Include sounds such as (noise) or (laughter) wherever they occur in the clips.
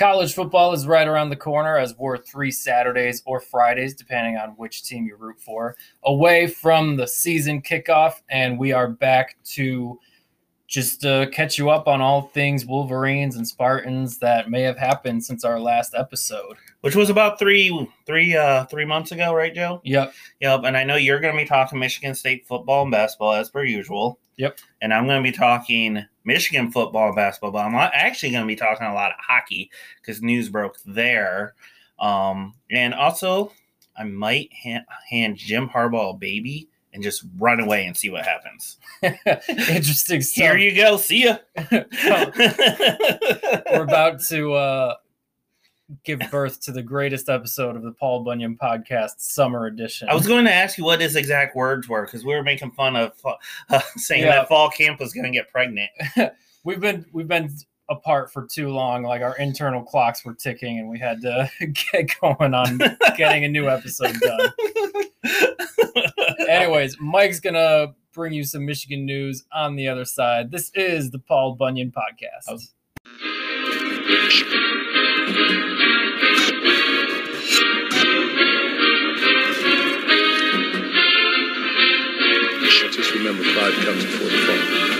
College football is right around the corner as we're three Saturdays or Fridays, depending on which team you root for, away from the season kickoff. And we are back to just uh, catch you up on all things Wolverines and Spartans that may have happened since our last episode. Which was about three, three, uh, three months ago, right, Joe? Yep. Yep. And I know you're going to be talking Michigan State football and basketball as per usual. Yep. And I'm going to be talking Michigan football and basketball, but I'm actually going to be talking a lot of hockey because news broke there. Um, and also, I might hand, hand Jim Harbaugh a baby and just run away and see what happens. (laughs) Interesting stuff. Here you go. See ya. (laughs) We're about to uh, give birth to the greatest episode of the Paul Bunyan podcast, summer edition. I was going to ask you what his exact words were because we were making fun of uh, (laughs) saying Yeah. that fall camp was going to get pregnant. (laughs) we've been we've been apart for too long. Like our internal clocks were ticking, and we had to (laughs) get going on getting a new episode done. Anyways, Mike's gonna bring you some Michigan news on the other side. This is the Paul Bunyan podcast. Just remember, five comes before the fall.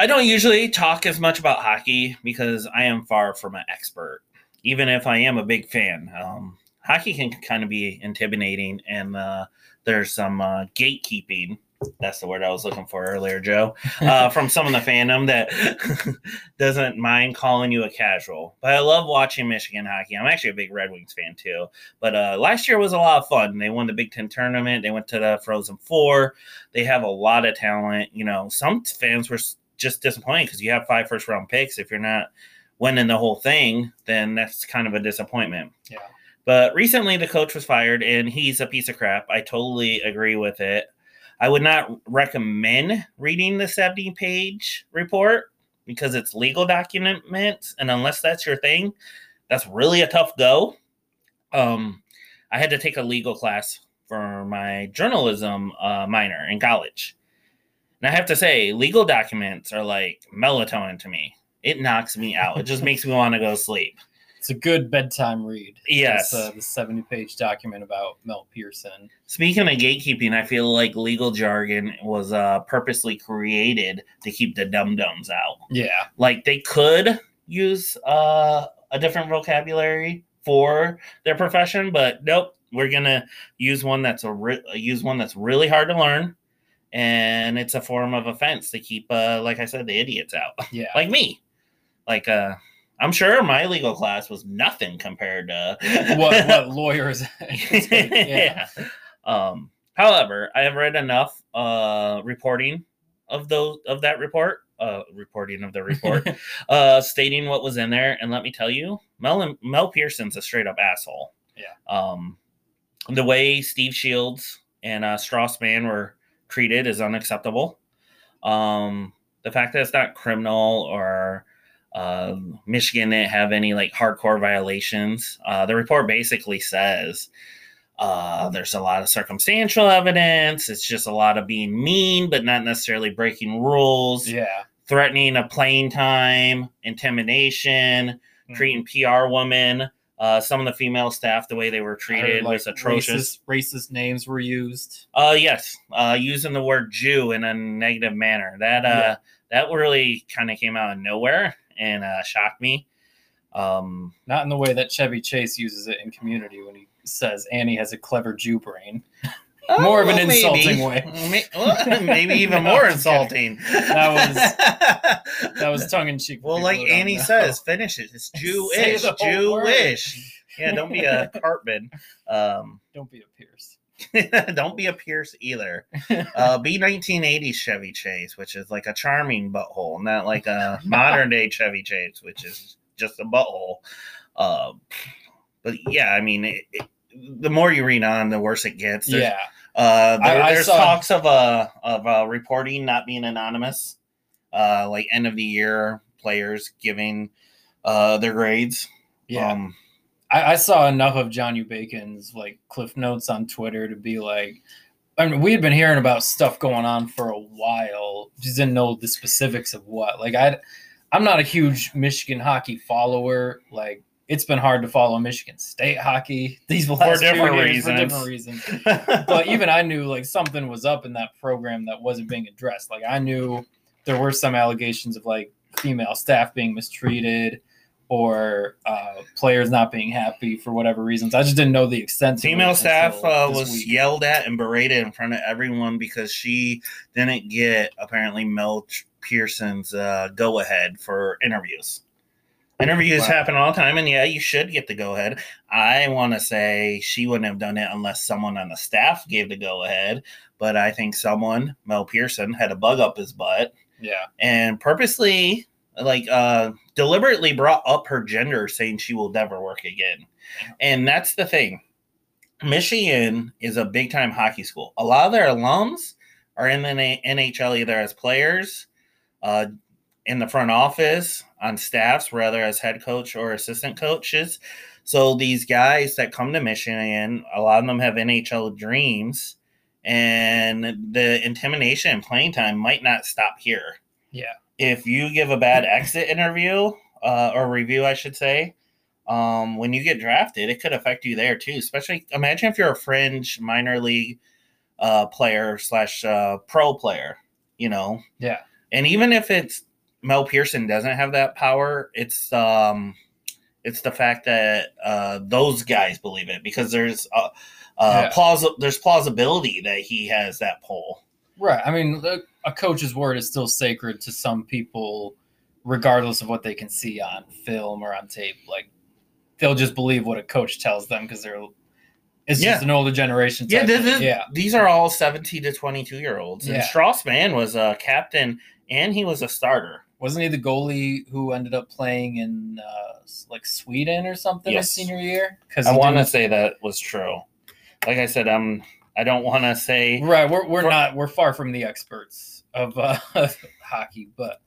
I don't usually talk as much about hockey because I am far from an expert, even if I am a big fan. Um, hockey can kind of be intimidating, and uh, there's some uh, gatekeeping. That's the word I was looking for earlier, Joe, uh, (laughs) from some of the fandom that (laughs) doesn't mind calling you a casual. But I love watching Michigan hockey. I'm actually a big Red Wings fan too. But uh, last year was a lot of fun. They won the Big Ten tournament. They went to the Frozen Four. They have a lot of talent. You know, some fans were just disappointed because you have five first round picks. If you're not winning the whole thing, then that's kind of a disappointment. Yeah. But recently, the coach was fired, and he's a piece of crap. I totally agree with it. I would not recommend reading the 70 page report because it's legal documents, and unless that's your thing, that's really a tough go. Um, I had to take a legal class for my journalism uh, minor in college. And I have to say, legal documents are like melatonin to me. It knocks me out. It just makes me want to go sleep. It's a good bedtime read. Yes. Uh, the seventy-page document about Mel Pearson. Speaking of gatekeeping, I feel like legal jargon was uh, purposely created to keep the dum dums out. Yeah. Like they could use uh, a different vocabulary for their profession, but nope, we're gonna use one that's a re- use one that's really hard to learn, and it's a form of offense to keep, uh, like I said, the idiots out, (laughs) Yeah. like me. Like uh, I'm sure my legal class was nothing compared to what what (laughs) lawyers? (laughs) yeah. Um, however, I have read enough uh, reporting of those of that report, uh, reporting of the report, uh, stating what was in there, and let me tell you, Mel Mel Pearson's a straight up asshole. Yeah. Um, the way Steve Shields and uh, Strauss Mann were treated is unacceptable. Um, the fact that it's not criminal or um, Michigan didn't have any like hardcore violations. Uh, the report basically says uh, there's a lot of circumstantial evidence. It's just a lot of being mean, but not necessarily breaking rules, yeah. threatening a playing time, intimidation, Hmm. treating PR women. Uh, some of the female staff, the way they were I heard, treated like, was atrocious. Racist, racist names were used. Uh, yes, uh, using the word Jew in a negative manner. That uh, Yeah. that really kind of came out of nowhere and uh, shocked me. Um, Not in the way that Chevy Chase uses it in Community when he says Annie has a clever Jew brain. (laughs) More of an Oh, insulting way. (laughs) Maybe even (laughs) No, more insulting. That was (laughs) That was tongue in cheek. well, like Annie says, finish it. It's Jewish, the whole word. Jewish. Yeah, don't be a Cartman. Um, Don't be a Pierce. don't be a Pierce either. Uh, be 1980s Chevy Chase, which is like a charming butthole, not like a modern day Chevy Chase, which is just a butthole. Uh, but yeah, I mean, it, it, the more you read on, the worse it gets. There's, yeah. Uh, there- I- I there's saw- talks of uh of uh, reporting not being anonymous, uh, like end of the year players giving uh their grades. Yeah. Um, I, I saw enough of John U. Bacon's like cliff notes on Twitter to be like, I mean, we had been hearing about stuff going on for a while. Just didn't know the specifics of what. Like, I, I'm not a huge Michigan hockey follower. Like, it's been hard to follow Michigan State hockey these (laughs) last few different years for different reasons. (laughs) But even I knew like something was up in that program that wasn't being addressed. Like, I knew there were some allegations of like female staff being mistreated or uh, players not being happy for whatever reasons. I just didn't know the extent. Female staff uh, was week. yelled at and berated in front of everyone because she didn't get apparently Mel Pearson's uh, go ahead for interviews. Interviews Wow. happen all the time, and yeah, you should get the go ahead. I want to say she wouldn't have done it unless someone on the staff gave the go ahead. But I think someone, Mel Pearson, had a bug up his butt Yeah, and purposely, like, uh, deliberately brought up her gender, saying she will never work again. And that's the thing. Michigan is a big time hockey school. A lot of their alums are in the NHL either as players, uh, in the front office, on staffs, whether as head coach or assistant coaches. So these guys that come to Michigan, a lot of them have NHL dreams, and the intimidation and playing time might not stop here. yeah, If you give a bad exit interview uh, or review, I should say, um, when you get drafted, it could affect you there too. Especially, imagine if you're a fringe minor league uh, player slash uh, pro player, you know, yeah, and even if it's Mel Pearson doesn't have that power, it's um, it's the fact that uh, those guys believe it because there's uh, uh, Yeah. plausi- there's plausibility that he has that pull. right. I mean, the- a coach's word is still sacred to some people, regardless of what they can see on film or on tape. Like, they'll just believe what a coach tells them because they're. It's Yeah. just an older generation. Yeah, type this yeah, these are all 17 to 22 year olds. And Yeah. Strauss Mann was a captain and he was a starter. Wasn't he the goalie who ended up playing in uh, like Sweden or something Yes. his senior year? Because I want to say that was true. Like I said, I'm. I don't want to say. Right, we're we're not we're far from the experts of uh, (laughs) hockey, but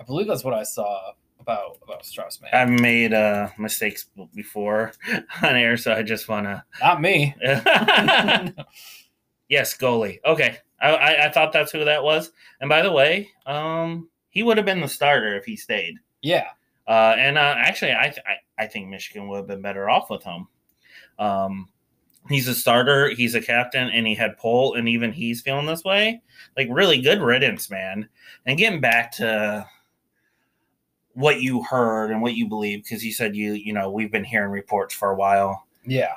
I believe that's what I saw about about Strauss Mann. I've made uh, mistakes before (laughs) on air, so I just want to. Not me. (laughs) yes, goalie. Okay, I, I I thought that's who that was. And by the way, um, he would have been the starter if he stayed. yeah, Uh, and uh, actually, I, th- I I think Michigan would have been better off with him. Um, he's a starter, he's a captain, and he had pull, and even he's feeling this way. Like really good riddance, man. And getting back to what you heard and what you believe, because you said you you know we've been hearing reports for a while. yeah,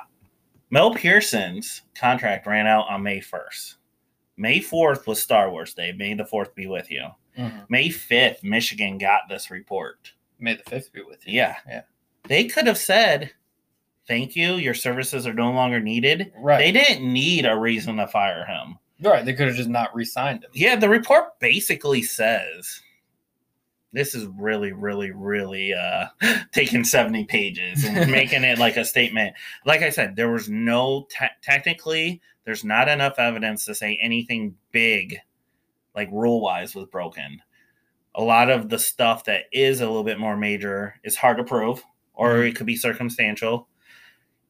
Mel Pearson's contract ran out on May first. May fourth was Star Wars Day. May the fourth be with you. Mhm. May fifth, Michigan got this report. May the fifth be with you. Yeah. Yeah. They could have said, thank you, your services are no longer needed. Right, They didn't need a reason to fire him. right. They could have just not re-signed him. Yeah, the report basically says this is really, really, really uh (laughs) taking 70 pages and (laughs) making it like a statement. Like I said, there was no te- technically, there's not enough evidence to say anything big, like rule wise, was broken. A lot of the stuff that is a little bit more major is hard to prove, or mm-hmm. it could be circumstantial.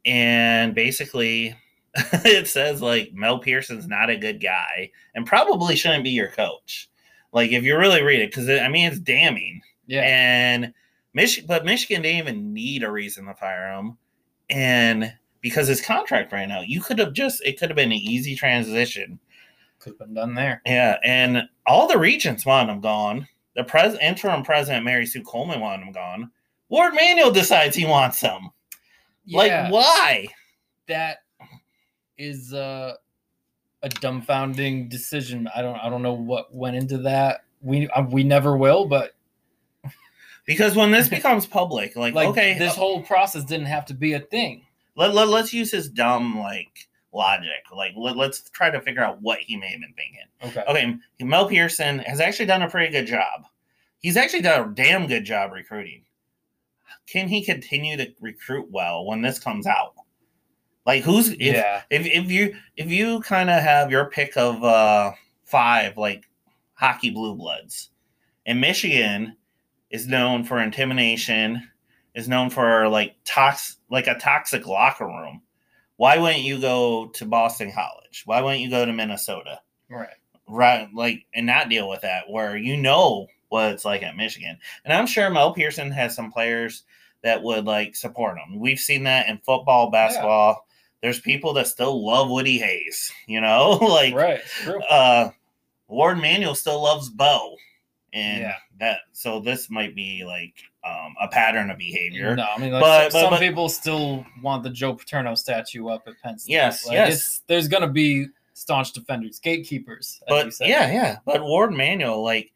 And basically, (laughs) it says like Mel Pearson's not a good guy and probably shouldn't be your coach. Like if you really read it, because I mean it's damning. Yeah, And Michigan, but Michigan didn't even need a reason to fire him, and because his contract ran out, you could have just it could have been an easy transition. Could have been done there. Yeah, and all the regents want him gone. The pres- interim president Mary Sue Coleman wanted him gone. Warde Manuel decides he wants him. Yeah, Like why? that is uh, a dumbfounding decision. I don't I don't know what went into that. We uh, we never will, but (laughs) Because when this (laughs) becomes public, like, like okay, this whole process didn't have to be a thing. let, let, let's use his dumb like logic. Like let, let's try to figure out what he may have been thinking. Okay. Okay, Mel Pearson has actually done a pretty good job. He's actually done a damn good job recruiting. can he continue to recruit well when this comes out? Like who's if yeah. if, if you if you kind of have your pick of uh five like hockey blue bloods and michigan is known for intimidation is known for like tox like a toxic locker room why wouldn't you go to boston college? Why wouldn't you go to minnesota? Right. right like and not deal with that where you know what it's like at michigan. And i'm sure mel pearson has some players that would like support him. We've seen that in football basketball. There's people that still love woody hayes you know? (laughs) Like right. True. uh warde manuel still loves bo and Yeah. that so this might be like um a pattern of behavior No, I mean, like, But- some, but- but- people still want the Joe Paterno statue up at Penn State. Yes, Like, yes. There's going to be staunch defenders, gatekeepers. As you but said. yeah yeah but warde manuel like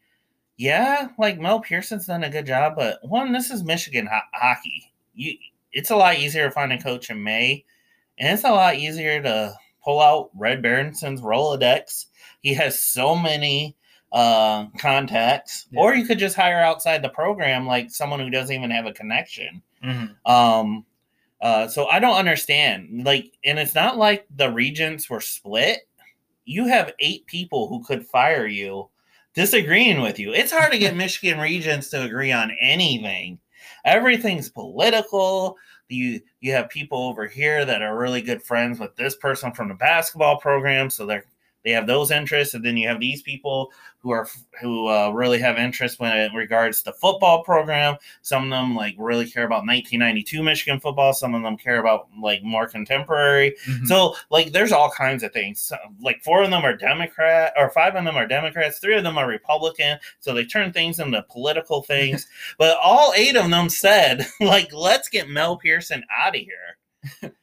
yeah like mel pearson's done a good job but one this is michigan ho- hockey you it's a lot easier to find a coach in may and it's a lot easier to pull out red Berenson's rolodex he has so many uh contacts Yeah. or you could just hire outside the program like someone who doesn't even have a connection. Mhm. um uh so i don't understand. Like and it's not like the regents were split. You have eight people who could fire you disagreeing with you. It's hard to get (laughs) michigan regents to agree on anything. Everything's political. You you have people over here that are really good friends with this person from the basketball program so they're they have those interests and then you have these people who are who uh, really have interest when it regards the football program. Some of them like really care about 1992 michigan football. Some of them care about like more contemporary. Mhm. so like there's all kinds of things. So, like four of them are democrat or five of them are democrats three of them are republican. So they turn things into political things. (laughs) But all eight of them said (laughs) like let's get mel pearson out of here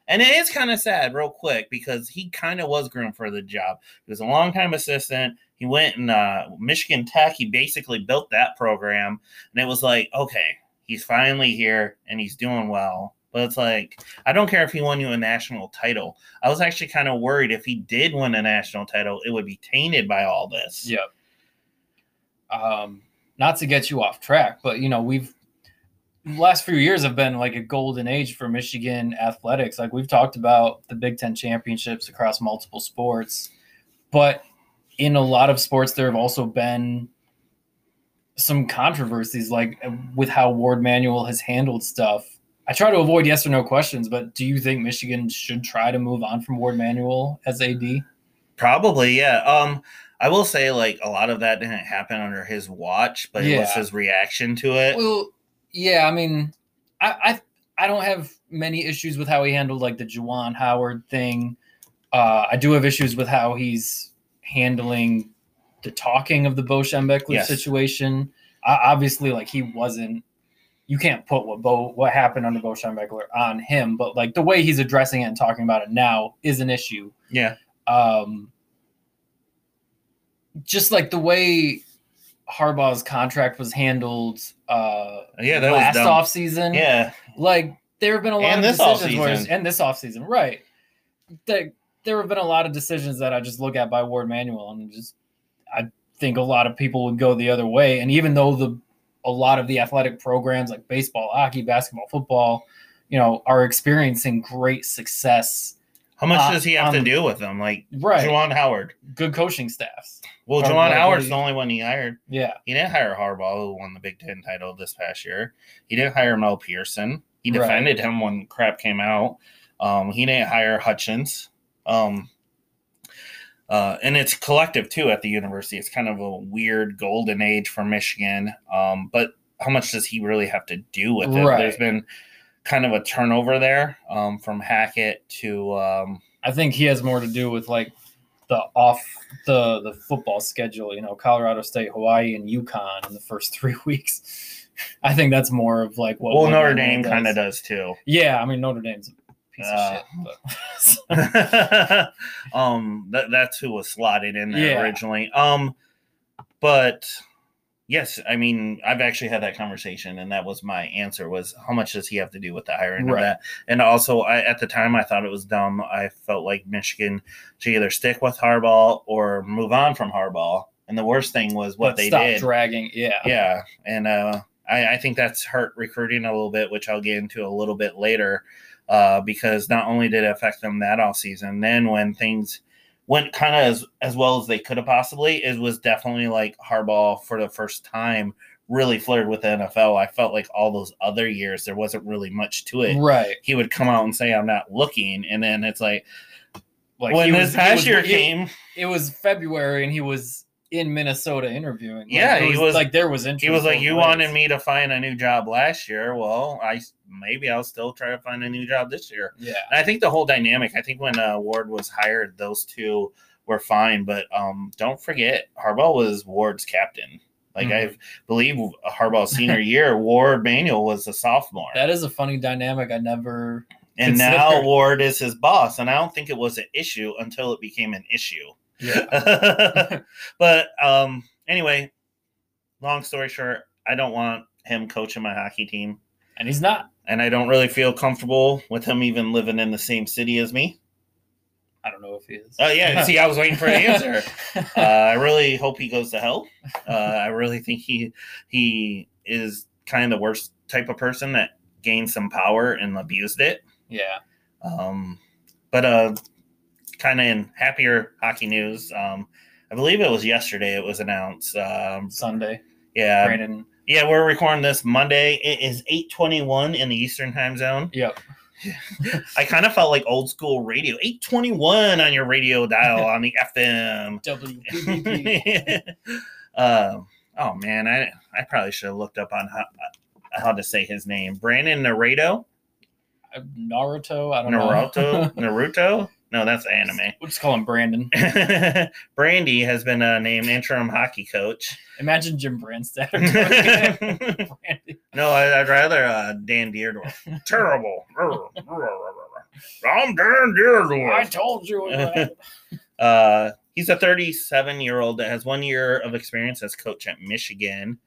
and it is kind of sad real quick because he kind of was groomed for the job. He was a long-time assistant. He went and uh, michigan tech he basically built that program. And it was like okay he's finally here and he's doing well. But it's like i don't care if he won you a national title. I was actually kind of worried if he did win a national title it would be tainted by all this. Yep. Um, not to get you off track, but you know, we've last few years have been like a golden age for Michigan athletics. Like we've talked about the Big Ten championships across multiple sports, but in a lot of sports, there have also been some controversies, like with how Warde Manuel has handled stuff. I try to avoid yes or no questions, but do you think Michigan should try to move on from Warde Manuel as AD? Probably, yeah. Um, I will say like a lot of that didn't happen under his watch, but it was his reaction to it. Well, yeah, I mean, I, I I don't have many issues with how he handled like the Juwan Howard thing. Uh, I do have issues with how he's handling the talking of the Bo Schembechler Yes. situation. Uh, obviously, like he wasn't. You can't put what Bo what happened under Bo Schembechler on him, but like the way he's addressing it and talking about it now is an issue. yeah, Um, just like the way Harbaugh's contract was handled. Uh, yeah, that was last dumb. off season. Yeah, Like there have been a lot And of decisions where, and this offseason, right? There, there have been a lot of decisions that I just look at by Warde Manuel and just I think a lot of people would go the other way. And even though the a lot of the athletic programs like baseball, hockey, basketball, football, you know, are experiencing great success. How much Uh, does he have to um, do with them? Like Right. Juwan Howard. Good coaching staffs. Well, Juwan Howard's the only one he hired. Yeah. He didn't hire Harbaugh, who won the Big Ten title this past year. He didn't hire Mel Pearson. He Right. defended him when crap came out. Um, he didn't hire Hutchins. Um, uh, and it's collective too at the university. It's kind of a weird golden age for Michigan. Um, but how much does he really have to do with it? Right. There's been kind of a turnover there um, from Hackett to um, I think he has more to do with like the off the the football schedule. You know, Colorado State, Hawaii, and UConn in the first (laughs) three weeks. I think that's more of like what. well Notre Manuel Dame kind of does too. Yeah, I mean Notre Dame's a piece Uh, of shit. (laughs) Um that, that's who was slotted in there Yeah. originally um but yes i mean i've actually had that conversation and that was my answer was how much does he have to do with the hiring Right. of that and also I, at the time i thought it was dumb i felt like michigan should either stick with harbaugh or move on from harbaugh and the worst thing was what but they stop did dragging. Yeah, yeah and uh I, I think that's hurt recruiting a little bit, which I'll get into a little bit later. Uh, because not only did it affect them that all season, then when things went kind of as as well as they could have possibly, it was definitely like Harbaugh for the first time really flirted with the NFL. I felt like all those other years there wasn't really much to it. Right. He would come out and say, "I'm not looking," and then it's like, Like when he this was- past was- year came, it was February and he was in Minnesota interviewing. Like, Yeah, it he was- like there was interest. he was like, "You ways." wanted me to find a new job last year. Well, I maybe I'll still try to find a new job this year." Yeah. And I think the whole dynamic. I think when uh, Warde was hired, those two were fine. But um, don't forget, Harbaugh was Warde's captain. Like Mhm. I believe Harbaugh's senior (laughs) year, Warde Manuel was a sophomore, That is a funny dynamic. I never. and considered. now Warde is his boss. And I don't think it was an issue until it became an issue. Yeah. (laughs) but um, anyway, long story short, I don't want him coaching my hockey team, And he's not. and I don't really feel comfortable with him even living in the same city as me. I don't know if he is. Oh yeah, (laughs) see, I was waiting for an answer. (laughs) Uh, I really hope he goes to hell. Uh, I really think he he is kind of the worst type of person that gained some power and abused it. yeah. Um, but uh, kind of in happier hockey news, um, I believe it was yesterday. It was announced. Um, Sunday. yeah, Brandon. yeah, we're recording this Monday. It is eight twenty one in the Eastern Time Zone. Yep. (laughs) I kind of felt like old school radio. Eight twenty one on your radio dial on the FM. (laughs) (laughs) Um, oh man, I I probably should have looked up on how, how to say his name. Brandon Naruto, Naruto. I don't Naruto, know. Naruto. No, that's anime. We'll just call him Brandon. (laughs) Brandy has been uh, named interim hockey coach. Imagine Jim Brandstad. (laughs) (laughs) no, I, I'd rather uh, Dan Dierdorf. Terrible. I'm Dan I told you. would. Uh, he's a 37 year old that has one year of experience as coach at Michigan.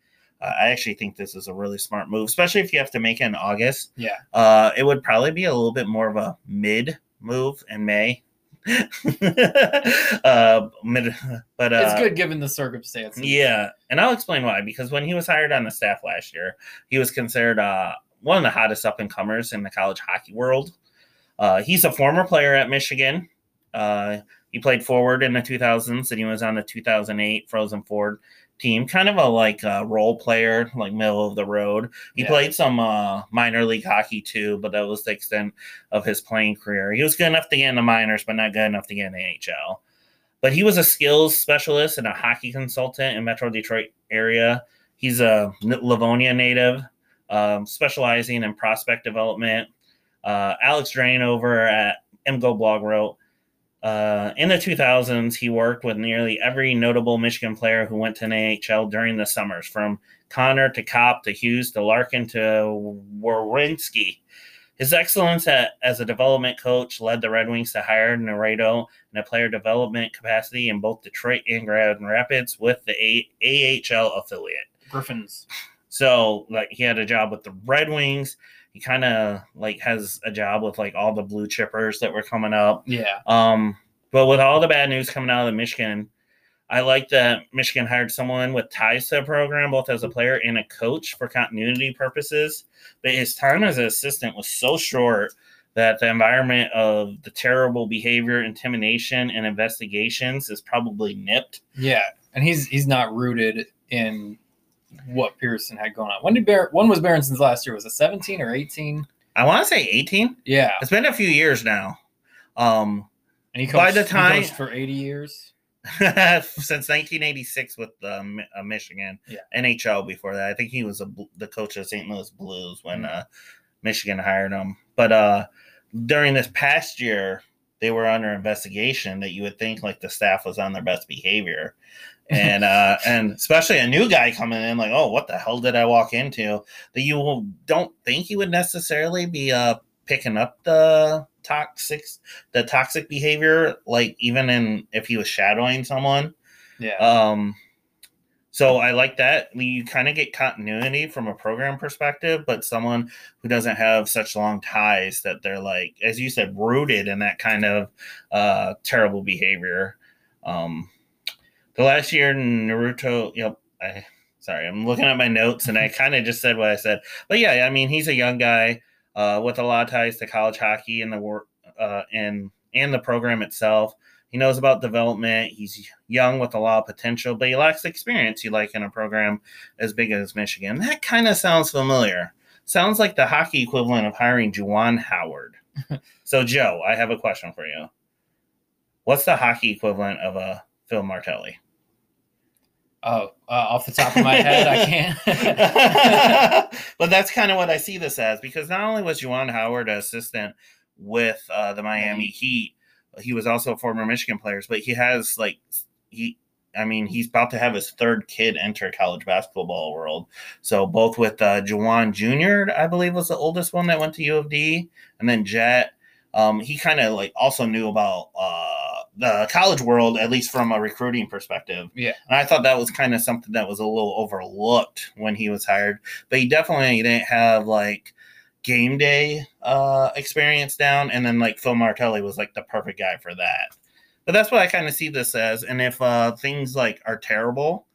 Uh, I actually think this is a really smart move, especially if you have to make it in August. yeah. Uh, it would probably be a little bit more of a mid move in May. (laughs) uh, but uh, It's good given the circumstances. yeah, and I'll explain why. Because when he was hired on the staff last year, he was considered uh, one of the hottest up and comers in the college hockey world. Uh, he's a former player at Michigan. Uh, he played forward in the 2000s, and he was on the 2008 Frozen Four team. Kind of a like uh, role player, like middle of the road. He Yeah. played some uh, minor league hockey too, but that was the extent of his playing career. He was good enough to get in the minors, but not good enough to get in the AHL but he was a skills specialist and a hockey consultant in Metro Detroit area. He's a Livonia native, um, specializing in prospect development. Uh, Alex Drain over at MGoBlog wrote, uh, in the 2000s, he worked with nearly every notable Michigan player who went to an AHL during the summers, from Connor to Copp to Hughes to Larkin to Werenski. His excellence at, as a development coach led the Red Wings to hire Naurato in a player development capacity in both Detroit and Grand Rapids with the a- AHL affiliate. Griffins. So like he had a job with the Red Wings. He kind of like has a job with like all the blue chippers that were coming up. Yeah. Um, but with all the bad news coming out of the Michigan, I like that Michigan hired someone with ties to the program, both as a player and a coach for continuity purposes. But his time as an assistant was so short that the environment of the terrible behavior, intimidation, and investigations is probably nipped. Yeah. And he's he's not rooted in what Pearson had going on. When did Bar- when was Berenson's last year? Was it 17 or 18? I want to say 18. Yeah. It's been a few years now. Um, And he coached, By the time- for 80 years. (laughs) since 1986 with um, uh, Michigan. Yeah. NHL before that. I think he was a, the coach of St. Louis Blues when Mhm. uh, Michigan hired him. But uh, during this past year, they were under investigation that you would think like the staff was on their best behavior. And uh, (laughs) and especially a new guy coming in, like, oh, what the hell did I walk into? That you don't think he would necessarily be uh, picking up the toxic the toxic behavior, like even in if he was shadowing someone. Yeah. Um, so I like that. You kind of get continuity from a program perspective, but someone who doesn't have such long ties that they're like, as you said, rooted in that kind of uh, terrible behavior. Um, the last year, Naruto, yep, I, Sorry, I'm looking at my notes and I (laughs) kind of just said what I said. But yeah, I mean, he's a young guy uh, with a lot of ties to college hockey and the work uh, and and the program itself. He knows about development. He's young with a lot of potential, but he lacks experience you like in a program as big as Michigan. That kind of sounds familiar. Sounds like the hockey equivalent of hiring Juwan Howard. (laughs) so, Joe, I have a question for you. What's the hockey equivalent of a Phil Martelli? Oh, uh, off the top of my head, I can't. (laughs) but that's kind of what I see this as because not only was Juwan Howard an assistant with uh, the Miami Heat, he was also a former Michigan player, but he has like he I mean, he's about to have his third kid enter college basketball world. So both with uh, Juwan Jr., I believe was the oldest one that went to U of D, and then Jet. Um, he kind of like also knew about uh, the college world, at least from a recruiting perspective. Yeah. And I thought that was kind of something that was a little overlooked when he was hired. But he definitely didn't have like game day uh, experience down. And then like Phil Martelli was like the perfect guy for that. But that's what I kind of see this as. And if uh, things like are terrible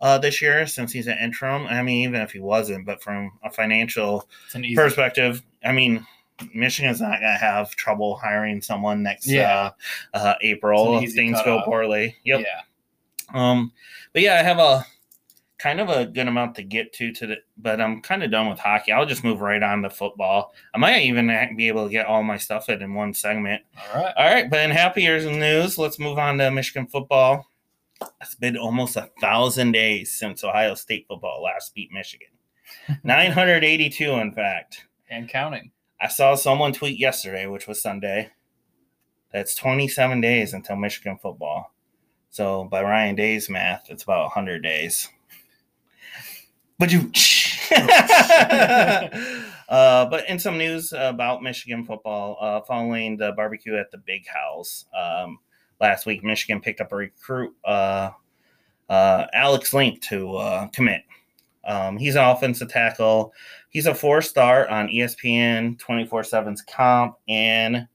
uh, this year, since he's an interim, I mean, even if he wasn't, but from a financial perspective, I mean, Michigan's not going to have trouble hiring someone next Yeah. uh, uh, April if things go poorly. Yep. Yeah. Um, but yeah, I have a kind of a good amount to get to today, but I'm kind of done with hockey. I'll just move right on to football. I might even be able to get all my stuff in in one segment. All right. All right, but in happier news, let's move on to Michigan football. It's been almost a thousand days since Ohio State football last beat Michigan. (laughs) 982, in fact. And counting. I saw someone tweet yesterday, which was Sunday. That's 27 days until Michigan football. So by Ryan Day's math, it's about 100 days. But you. (laughs) uh, but in some news about Michigan football, uh, following the barbecue at the Big House um, last week, Michigan picked up a recruit, uh, uh, Alex Link, to uh, commit. Um, he's an offensive tackle. He's a four star on ESPN 24 7's comp. And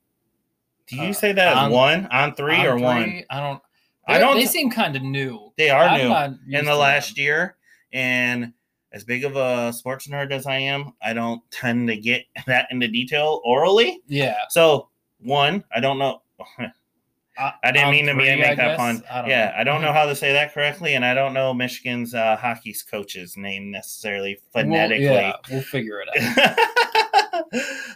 do you Uh, say that on- one on three On or one? I don't. I don't- They seem kind of new. They are I'm new in the last them. year. And as big of a sports nerd as I am, I don't tend to get (laughs) that into detail orally. Yeah. So, one, I don't know. I (laughs) didn't on mean to three, make I that guess. pun. I Yeah, know. I don't know (laughs) how to say that correctly, and I don't know Michigan's uh, hockey's coach's name necessarily We'll- phonetically. yeah, we'll figure it out.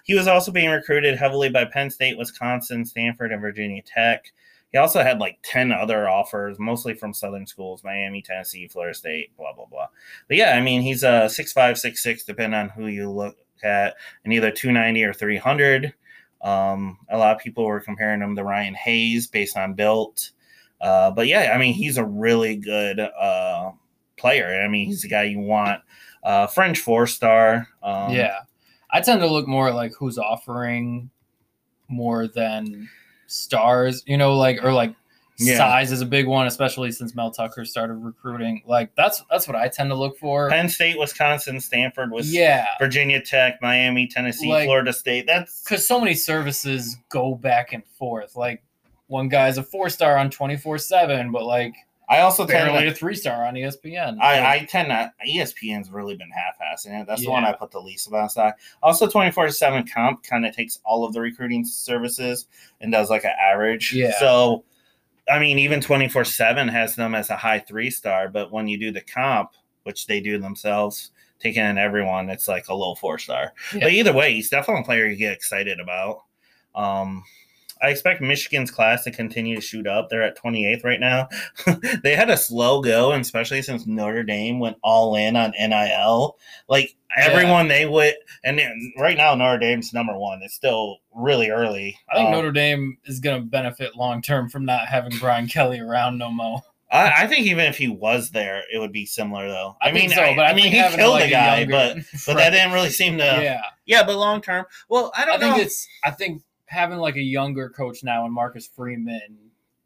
he was also being recruited heavily by Penn State, Wisconsin, Stanford, and Virginia Tech. He also had like 10 other offers, mostly from Southern schools, Miami, Tennessee, Florida State, blah, blah, blah. But yeah, I mean, he's a 6'5, 6'6, depending on who you look at, and either 290 or 300. Um, a lot of people were comparing him to Ryan Hayes based on built. Uh, but yeah, I mean, he's a really good uh, player. I mean, he's the guy you want. Uh, French four star. Um, yeah. I tend to look more like who's offering more than stars, you know, like or like Yeah. size is a big one, especially since Mel Tucker started recruiting. Like that's that's what I tend to look for. Penn State, Wisconsin, Stanford, was yeah. Virginia Tech, Miami, Tennessee, Like- Florida State. That's Because so many services go back and forth. Like one guy's a four star on twenty four seven, but like I also tend barely to, a three star on ESPN. I, I tend not E ESPN's really been half assing it. That's the one I put the least about stock. Also, twenty four seven comp kind of takes all of the recruiting services and does like an average. Yeah. So I mean, even twenty four seven has them as a high three star, but when you do the comp, which they do themselves, taking in everyone, it's like a low four star. Yeah. But either way, he's definitely a player you get excited about. Um, I expect Michigan's class to continue to shoot up. They're at 28th right now. (laughs) they had a slow go, and especially since Notre Dame went all in on NIL. Like Yeah. everyone they would, and right now Notre Dame's number one. It's still really early. I think Um, Notre Dame is going to benefit long term from not having Brian Kelly around no more. I, I think even if he was there, it would be similar though. I, I, mean, think so, I, but I, I mean, he killed like, the a guy, younger- but but that (laughs) didn't really seem to. Yeah, yeah. but long term, well, I I don't think know. it's I think having like a younger coach now and Marcus Freeman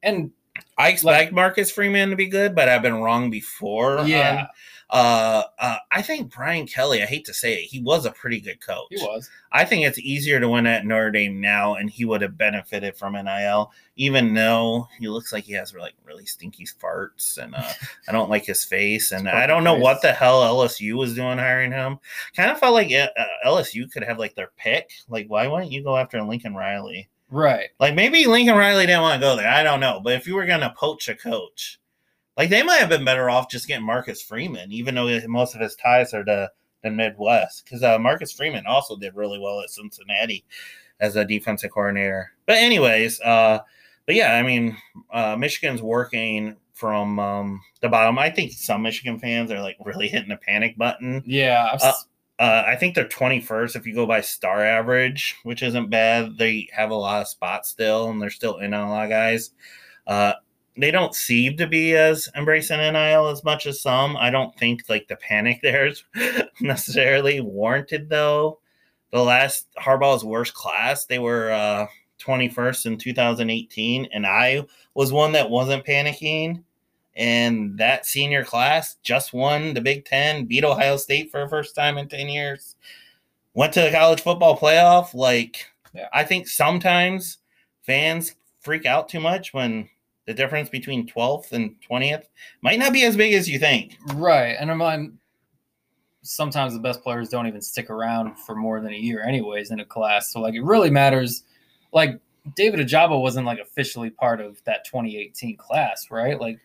and I expect Marcus Freeman to be good, but I've been wrong before. Yeah, uh, uh, I think Brian Kelly. I hate to say it, he was a pretty good coach. he was. I think it's easier to win at Notre Dame now, and he would have benefited from NIL, even though he looks like he has like really stinky farts, and uh, I don't like his face, and I don't know face. what the hell LSU was doing hiring him. Kind of felt like uh, LSU could have like their pick. Like, why wouldn't you go after Lincoln Riley? Right. Like maybe Lincoln Riley didn't want to go there. I don't know, but if you were gonna poach a coach, like they might have been better off just getting Marcus Freeman, even though most of his ties are to the Midwest. Because uh, Marcus Freeman also did really well at Cincinnati as a defensive coordinator. But anyways, uh, but yeah, I mean, uh, Michigan's working from um, the bottom. I think some Michigan fans are like really hitting the panic button. Yeah. Uh, Uh, I think they're 21st if you go by star average, which isn't bad. They have a lot of spots still, and they're still in on a lot of guys. Uh, they don't seem to be as embracing NIL as much as some. I don't think like the panic (laughs) there is necessarily warranted though. The last Harbaugh's worst class, they were uh, 21st in 2018, and I was one that wasn't panicking. And that senior class just won the Big Ten, beat Ohio State for the first time in 10 years, went to the college football playoff. Like, Yeah. I think sometimes fans freak out too much when the difference between 12th and 20th might not be as big as you think. right. And I'm, I'm sometimes the best players don't even stick around for more than a year, anyways, in a class. So like it really matters. Like David Ojabo wasn't like officially part of that 2018 class, right? Like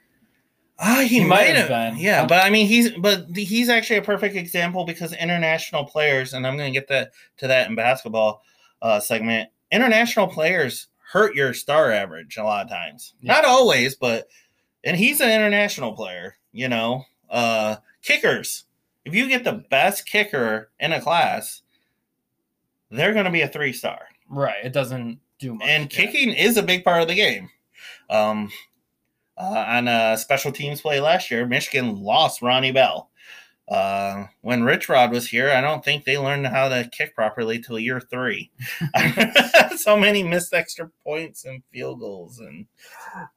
Ah, he, He might have been. Yeah, but I mean, he's but he's actually a perfect example because international players, and I'm going to get that to that in basketball uh, segment. International players hurt your star average a lot of times. Yeah. Not always, but and he's an international player. You know, uh, kickers. If you get the best kicker in a class, they're going to be a three star right, it doesn't do much. and Yeah. kicking is a big part of the game. Um, uh, on a special teams play last year, Michigan lost Ronnie Bell. Uh, when Rich Rod was here, I don't think they learned how to kick properly till year three. (laughs) so many missed extra points and field goals, and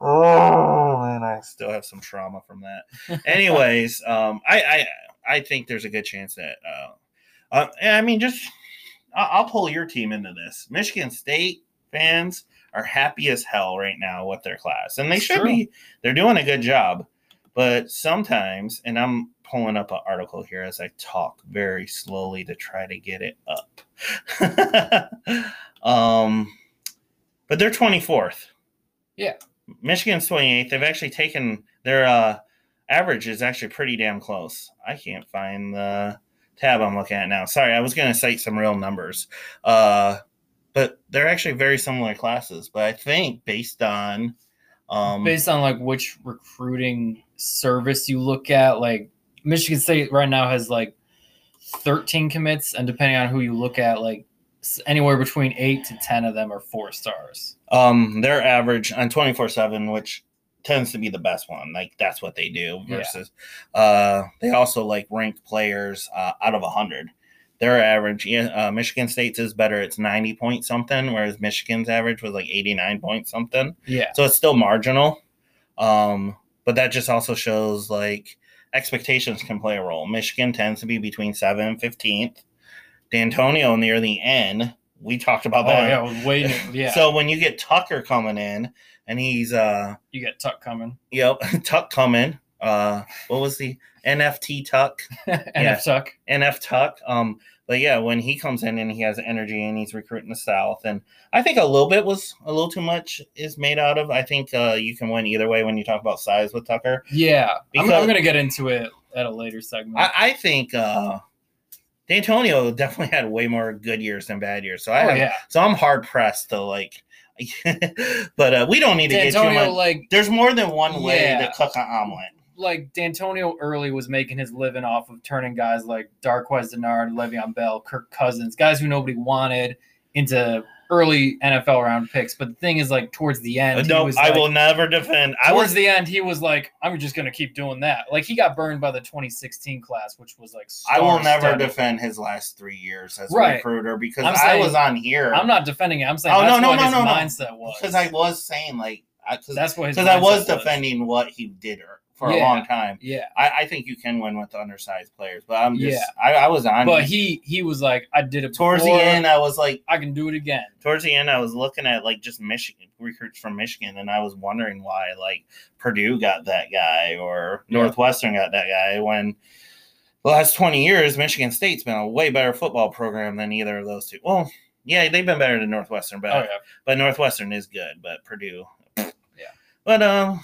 oh, and I still have some trauma from that. Anyways, (laughs) um, I, I I think there's a good chance that. Uh, uh, I mean, just I'll, I'll pull your team into this. Michigan State fans are happy as hell right now with their class, and they It's should true. be. They're doing a good job, but sometimes, and I'm pulling up an article here as I talk very slowly to try to get it up. (laughs) um, but they're 24th. Yeah. Michigan's 28th. They've actually taken their uh, average is actually pretty damn close. I can't find the tab I'm looking at now. Sorry, I was going to cite some real numbers. Uh, but they're actually very similar classes. But I think based on um, based on like which recruiting service you look at, like Michigan State right now has like 13 commits, and depending on who you look at, like anywhere between eight to 10 of them are four stars. um, their average on 24 7, which tends to be the best one. Like that's what they do Yeah. versus uh, they also like rank players uh, out of 100. Their average, yeah, uh, Michigan State's is better. It's 90 point something, whereas Michigan's average was like 89 point something. Yeah. So it's still marginal. Um, but that just also shows like expectations can play a role. Michigan tends to be between 7 and 15th. D'Antonio near the end, we talked about that. Oh, yeah. Waiting. (laughs) Yeah. So when you get Tucker coming in and he's uh you get Tuck coming. yep, (laughs) Tuck coming. Uh what was the NFT Tuck? (laughs) NF Tuck. NF Tuck. Um but yeah, when he comes in and he has energy and he's recruiting the South, and I think a little bit was a little too much is made out of. I think uh, you can win either way when you talk about size with Tucker. Yeah. I'm, I'm going to get into it at a later segment. I, I think uh, D'Antonio (laughs) definitely had way more good years than bad years. So I oh, have, yeah. so I'm hard pressed to like, (laughs) but uh, we don't need to get too D'Antonio, much. like, There's more than one way Yeah. to cook an omelet. Like D'Antonio early was making his living off of turning guys like Darqueze Dennard, Le'Veon Bell, Kirk Cousins, guys who nobody wanted into early NFL round picks. But the thing is, like towards the end, he no, was I like- will never defend. I towards was the end, he was like, "I'm just gonna keep doing that." Like he got burned by the 2016 class, which was like, I will never defend his last three years as a recruiter because I'm I saying- was on here. I'm not defending it. I'm saying Oh, no, that's no, what no, his no, no. was. because I was saying like because That's what his I was mindset defending what he did for a long time. Yeah, I, I think you can win with undersized players, but I'm just Yeah. I, I was on. but he he was like, I did it towards the end, I was like, I can do it again. towards the end, I was looking at like just Michigan recruits from Michigan, and I was wondering why like Purdue got that guy or Yeah. Northwestern got that guy when the last twenty years Michigan State's been a way better football program than either of those two. Well, yeah, they've been better than Northwestern, but Oh yeah, but Northwestern is good, but Purdue, Yeah. But um,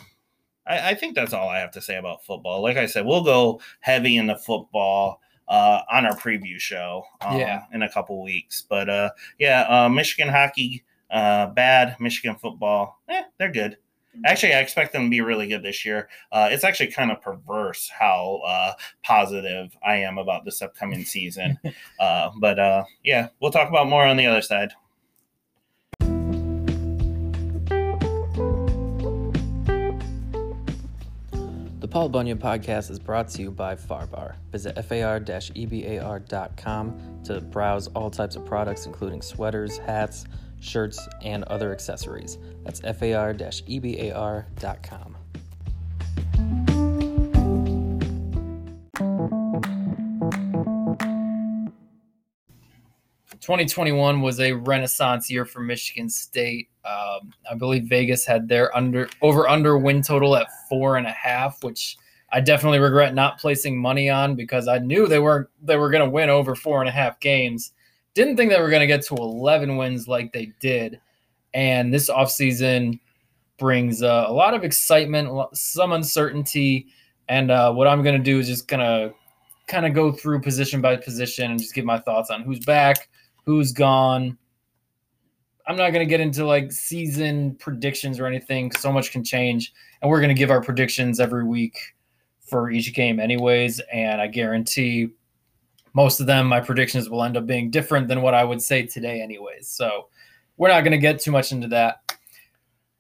I, I think that's all I have to say about football. Like I said, we'll go heavy into football uh, on our preview show um, Yeah. in a couple weeks. But uh, yeah, uh, Michigan hockey, uh, bad. Michigan football, eh, they're good. Actually, I expect them to be really good this year. Uh, it's actually kind of perverse how uh, positive I am about this upcoming season. (laughs) uh, but uh, yeah, we'll talk about more on the other side. Paul Bunyan podcast is brought to you by Farbar. Visit far-ebar.com to browse all types of products, including sweaters, hats, shirts, and other accessories. That's far-ebar.com. 2021 was a renaissance year for Michigan State. Um, I believe Vegas had their under over under win total at four and a half, which I definitely regret not placing money on because I knew they were they were going to win over four and a half games. Didn't think they were going to get to 11 wins like they did. And this offseason brings uh, a lot of excitement, some uncertainty. And uh, what I'm going to do is just going to kind of go through position by position and just give my thoughts on who's back, who's gone. I'm not going to get into like season predictions or anything. So much can change. And we're going to give our predictions every week for each game, anyways. And I guarantee most of them, my predictions will end up being different than what I would say today, anyways. So we're not going to get too much into that.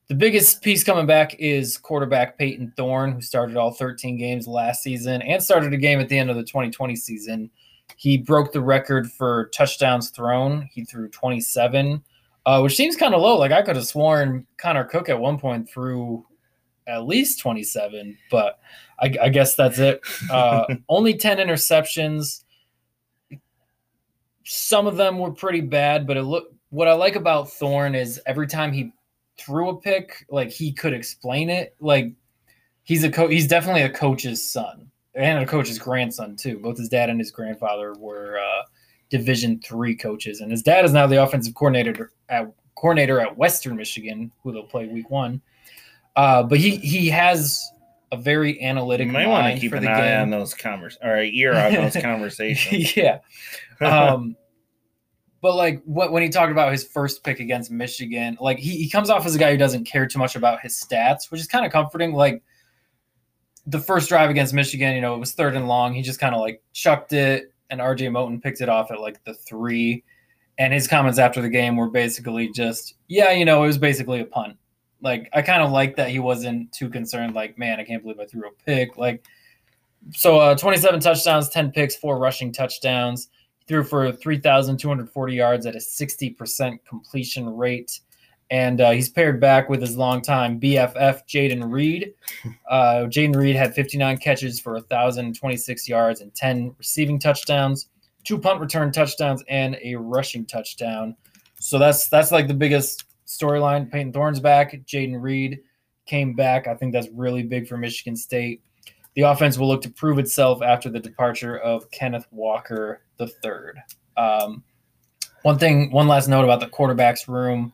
The biggest piece coming back is quarterback Payton Thorne, who started all 13 games last season and started a game at the end of the 2020 season. He broke the record for touchdowns thrown. He threw 27, uh, which seems kind of low. Like I could have sworn Connor Cook at one point threw at least 27, but I, I guess that's it. Uh, (laughs) only 10 interceptions. Some of them were pretty bad, but it look what I like about Thorne is every time he threw a pick, like he could explain it. Like he's a co- he's definitely a coach's son and a coach's grandson too. Both his dad and his grandfather were uh, Division three coaches, and his dad is now the offensive coordinator at coordinator at Western Michigan, who they'll play week one. Uh, but he he has a very analytic You might want to keep an eye game. on those convers or an ear on those (laughs) conversations. (laughs) yeah. (laughs) Um, but like what when he talked about his first pick against Michigan, like he, he comes off as a guy who doesn't care too much about his stats, which is kind of comforting. Like the first drive against Michigan, you know, it was third and long. He just kind of like chucked it, and RJ Moten picked it off at like the three. And his comments after the game were basically just, yeah, you know, it was basically a punt. Like I kind of like that he wasn't too concerned. Like, man, I can't believe I threw a pick. Like, so uh, 27 touchdowns, 10 picks, four rushing touchdowns. Threw for 3,240 yards at a 60% completion rate. And uh, he's paired back with his longtime BFF, Jayden Reed. (laughs) Uh, Jayden Reed had 59 catches for 1,026 yards and 10 receiving touchdowns, two punt return touchdowns, and a rushing touchdown. So that's that's like the biggest storyline. Payton Thorne's back. Jayden Reed came back. I think that's really big for Michigan State. The offense will look to prove itself after the departure of Kenneth Walker III. Um, one thing, one last note about the quarterbacks room: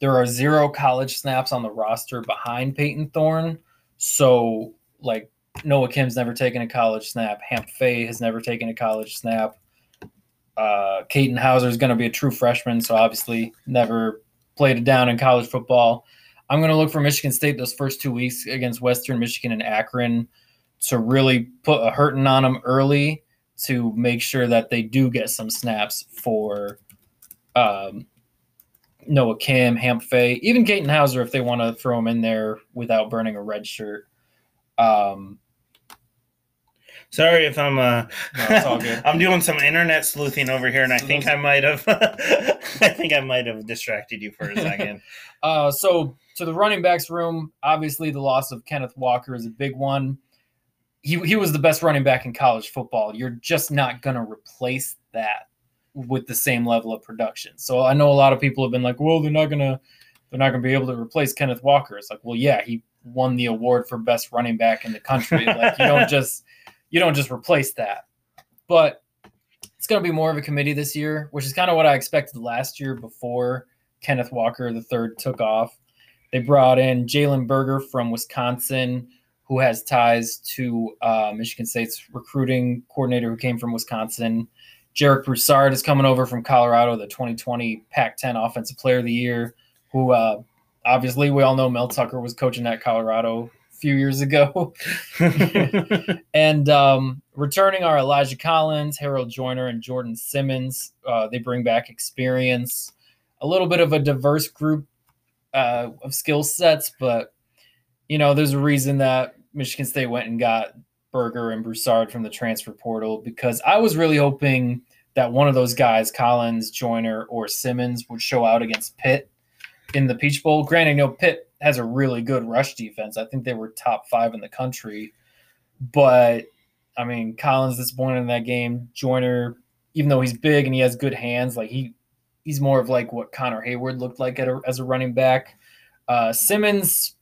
there are zero college snaps on the roster behind Payton Thorne. So, like Noah Kim's never taken a college snap. Hamp Fay has never taken a college snap. Uh, Houser is going to be a true freshman, so obviously never played it down in college football. I'm going to look for Michigan State those first two weeks against Western Michigan and Akron to really put a hurting on them early to make sure that they do get some snaps for um, Noah Kim, Hamp Fay, even Katin Houser if they want to throw him in there without burning a red shirt. Um, Sorry if I'm uh, No. (laughs) I'm doing some internet sleuthing over here, and I think I might have, (laughs) I think I might have distracted you for a second. (laughs) Uh, so to the running backs room, obviously the loss of Kenneth Walker is a big one. He he was the best running back in college football. You're just not gonna replace that with the same level of production. So I know a lot of people have been like, well, they're not gonna they're not gonna be able to replace Kenneth Walker. It's like, well, yeah, he won the award for best running back in the country. (laughs) like you don't just you don't just replace that. But it's gonna be more of a committee this year, which is kind of what I expected last year before Kenneth Walker the third took off. They brought in Jalen Berger from Wisconsin, who has ties to uh, Michigan State's recruiting coordinator who came from Wisconsin. Jarek Broussard is coming over from Colorado, the 2020 Pac-10 Offensive Player of the Year. Who uh, obviously we all know Mel Tucker was coaching at Colorado a few years ago. (laughs) and um, returning are Elijah Collins, Harold Joyner, and Jordan Simmons. Uh, they bring back experience, a little bit of a diverse group uh, of skill sets, but you know, there's a reason that Michigan State went and got Berger and Broussard from the transfer portal because I was really hoping that one of those guys, Collins, Joyner, or Simmons, would show out against Pitt in the Peach Bowl. Granted, you know, Pitt has a really good rush defense. I think they were top five in the country. But I mean, Collins disappointed in that game. Joyner, even though he's big and he has good hands, like he he's more of like what Connor Heyward looked like at a, as a running back. Uh, Simmons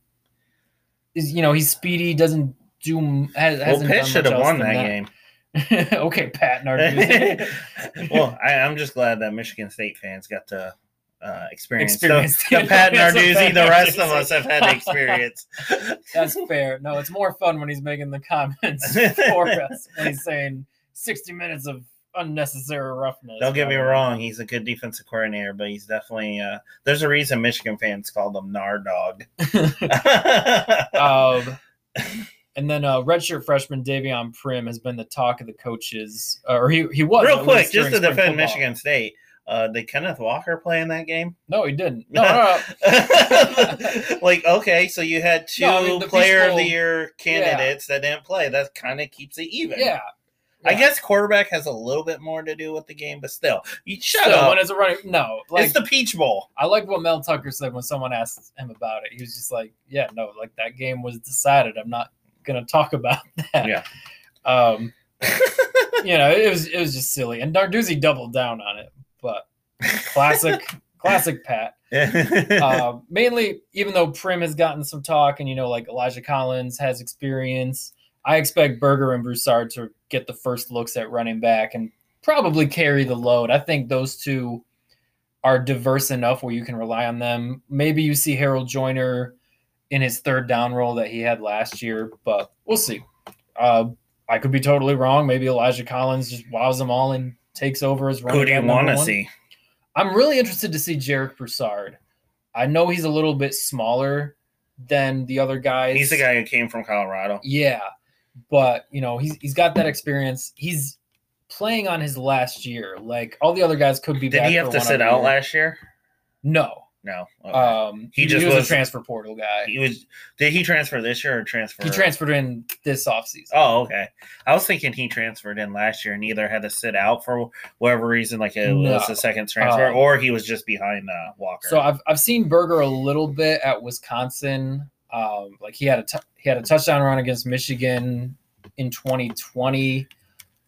is you know he's speedy, doesn't do has, well, hasn't Pitt should have won that, game. (laughs) okay, Pat Narduzzi. (laughs) well, I, I'm just glad that Michigan State fans got to uh, experience, Experience the, the Pat Narduzzi. The rest of us have had to experience. (laughs) That's fair. No, it's more fun when he's making the comments for us when he's saying 60 minutes of unnecessary roughness. Don't get me wrong; he's a good defensive coordinator, but he's definitely. Uh, there's a reason Michigan fans called him Nardog. Um, and then uh, redshirt freshman Davion Primm has been the talk of the coaches, uh, or he, he was. Real quick, just to defend football. Michigan State, uh, did Kenneth Walker play in that game? No, he didn't. (laughs) No, no, no. (laughs) like, okay, so you had two (laughs) No, I mean, player of the year candidates that didn't play. That kind of keeps it even. Yeah. I guess quarterback has a little bit more to do with the game, but still, you shut Still, up. when it's a running, no, like it's the Peach Bowl. I like what Mel Tucker said when someone asked him about it. He was just like, "Yeah, no, like that game was decided. I'm not gonna talk about (laughs) that." Yeah. Um, you know, it was it was just silly, and Narduzzi doubled down on it, but classic, (laughs) classic Pat. (laughs) Uh, mainly, even though Primm has gotten some talk, and you know, like Elijah Collins has experience, I expect Berger and Broussard to get the first looks at running back and probably carry the load. I think those two are diverse enough where you can rely on them. Maybe you see Harold Joyner in his third down role that he had last year, but we'll see. Uh, I could be totally wrong. Maybe Elijah Collins just wows them all and takes over as running Who do you want to see? I'm really interested to see Jarek Broussard. I know he's a little bit smaller than the other guys. He's the guy who came from Colorado. Yeah, but you know he's he's got that experience. He's playing on his last year. Like all the other guys could be. Did he have to sit out year. last year? No. No. Okay. Um, He he, just was, was- a transfer portal guy. he was. Did he transfer this year or transfer? He transferred in this offseason. Oh, okay. I was thinking he transferred in last year and either had to sit out for whatever reason, like it No. was the second transfer, Um, or he was just behind uh, Walker. So I've I've seen Berger a little bit at Wisconsin. Um, like he had a t- he had a touchdown run against Michigan in 2020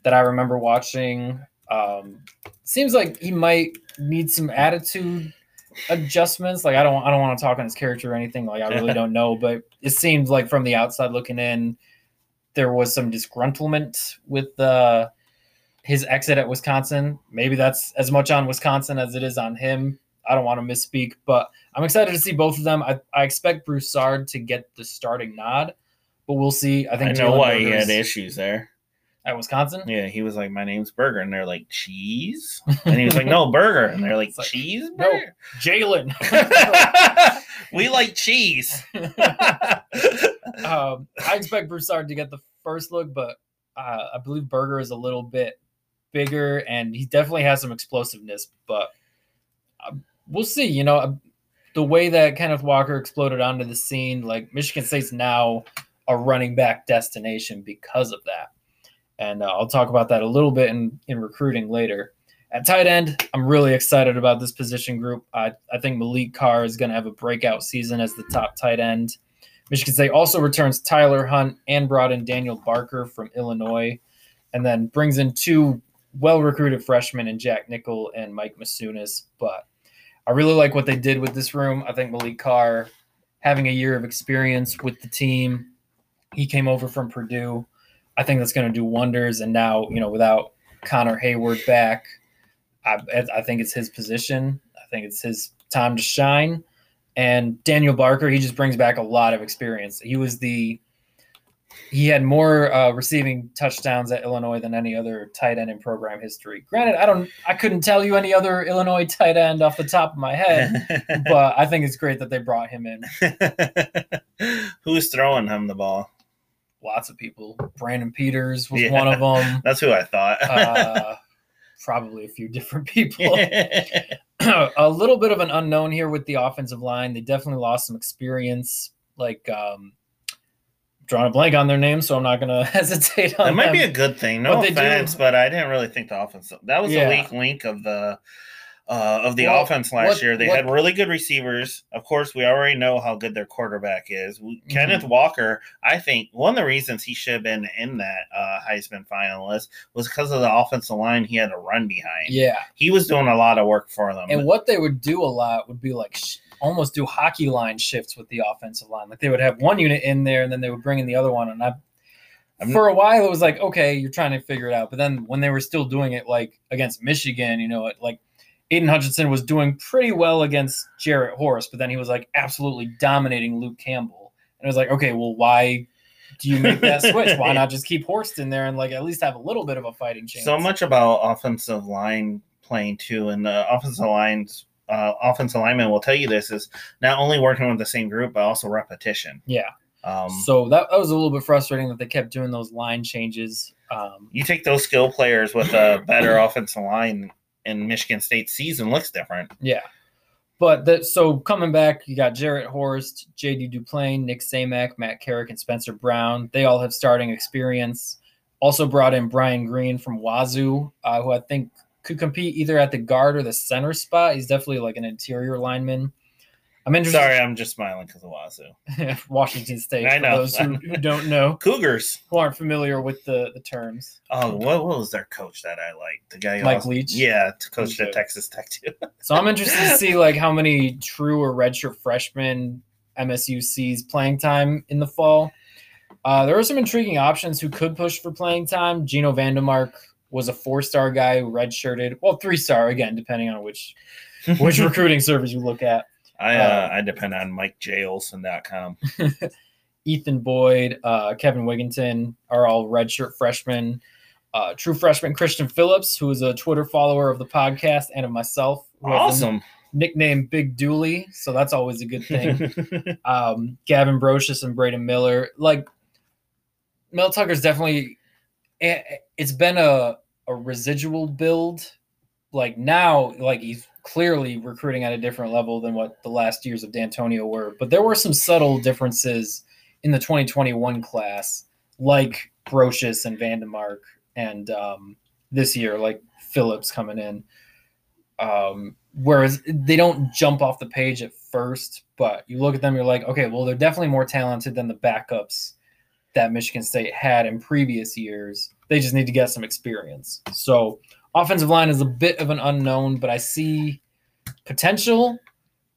that I remember watching. Um, seems like he might need some attitude adjustments. Like I don't I don't want to talk on his character or anything. Like I really (laughs) don't know, but it seemed like from the outside looking in, there was some disgruntlement with uh, his exit at Wisconsin. Maybe that's as much on Wisconsin as it is on him. I don't want to misspeak, but I'm excited to see both of them. I, I expect Broussard to get the starting nod, but we'll see. I think I know Jalen why he had issues there. At Wisconsin. Yeah, he was like, "My name's Burger," and they're like, "Cheese," (laughs) and he was like, "No, Burger," and they're like, It's like, "Cheese." no. Jalen. (laughs) (laughs) we like cheese. um, I expect Broussard to get the first look, but uh, I believe Berger is a little bit bigger and he definitely has some explosiveness. But uh, we'll see. You know, uh, the way that Kenneth Walker exploded onto the scene, like Michigan State's now a running back destination because of that. And uh, I'll talk about that a little bit in, in recruiting later. At tight end, I'm really excited about this position group. I, I think Maliq Carr is going to have a breakout season as the top tight end. Michigan State also returns Tyler Hunt and brought in Daniel Barker from Illinois, and then brings in two well recruited freshmen in Jack Nickel and Mike Masunas. But I really like what they did with this room. I think Maliq Carr, having a year of experience with the team, he came over from Purdue. I think that's going to do wonders. And now, you know, without Connor Heyward back, I, I think it's his position. I think it's his time to shine. And Daniel Barker, he just brings back a lot of experience. He was the he had more uh, receiving touchdowns at Illinois than any other tight end in program history. Granted, I don't, I couldn't tell you any other Illinois tight end off the top of my head, (laughs) but I think it's great that they brought him in. (laughs) Who's throwing him the ball? Lots of people. Brandon Peters was yeah, one of them. (laughs) That's who I thought. uh, (laughs) probably a few different people. (laughs) (clears throat) a little bit of an unknown here with the offensive line. They definitely lost some experience. Like um, drawing a blank on their name, so I'm not going to hesitate on. That might them. be a good thing. No but offense, do, but I didn't really think the offense. That was yeah. a weak link of the uh, of the well, offense last what, year. They what, had really good receivers. Of course, we already know how good their quarterback is. Mm-hmm. Kenneth Walker, I think one of the reasons he should have been in that uh, Heisman finalist was because of the offensive line he had to run behind. Yeah, he was doing a lot of work for them. And what they would do a lot would be like sh- almost do hockey line shifts with the offensive line. Like they would have one unit in there, and then they would bring in the other one. And I, I'm, for a while, it was like okay, you're trying to figure it out. But then when they were still doing it, like against Michigan, you know, it like Aidan Hutchinson was doing pretty well against Jarrett Horst, but then he was like absolutely dominating Luke Campbell. And it was like, okay, well, why do you make that switch? Why not just keep Horst in there and like at least have a little bit of a fighting chance? So much about offensive line playing too, and the offensive lines, uh, offensive lineman will tell you this is not only working with the same group but also repetition. Yeah. Um, so that, that was a little bit frustrating that they kept doing those line changes. Um, you take those skill players with a better offensive line and Michigan State season looks different. Yeah. But that so coming back, you got Jarrett Horst, JD Duplain, Nick Samac, Matt Carrick, and Spencer Brown. They all have starting experience. Also brought in Brian Greene from Wazoo, uh, who I think could compete either at the guard or the center spot. He's definitely like an interior lineman. I'm interested. Sorry, I'm just smiling because of Wazoo. (laughs) Washington State. I know. For those who, who, don't know, (laughs) Cougars who aren't familiar with the, the terms. Oh, what, what was their coach that I liked? The guy, Mike also, Leach. Yeah, coached at Texas Tech too. (laughs) so I'm interested to see like how many true or redshirt freshmen MSU sees playing time in the fall. Uh, there are some intriguing options who could push for playing time. Geno VanDeMark was a four-star guy who redshirted. Well, three-star again, depending on which which recruiting service you look at. I uh, uh, I depend on MikeJolson.com. (laughs) Ethan Boyd, uh, Kevin Wigginton are all redshirt freshmen. Uh, true freshman Christian Phillips, who is a Twitter follower of the podcast and of myself. Awesome. Nickname Big Dooley, so that's always a good thing. (laughs) um, Gavin Brocious and Braden Miller. Like, Mel Tucker's definitely, eh, it's been a, a residual build. Like, now, like, he's clearly recruiting at a different level than what the last years of Dantonio were. But there were some subtle differences in the 2021 class, like Brocious and Vandemark, and um, this year, like Phillips coming in. Um, whereas they don't jump off the page at first, but you look at them, you're like, okay, well, they're definitely more talented than the backups that Michigan State had in previous years. They just need to get some experience. So Offensive line is a bit of an unknown, but I see potential,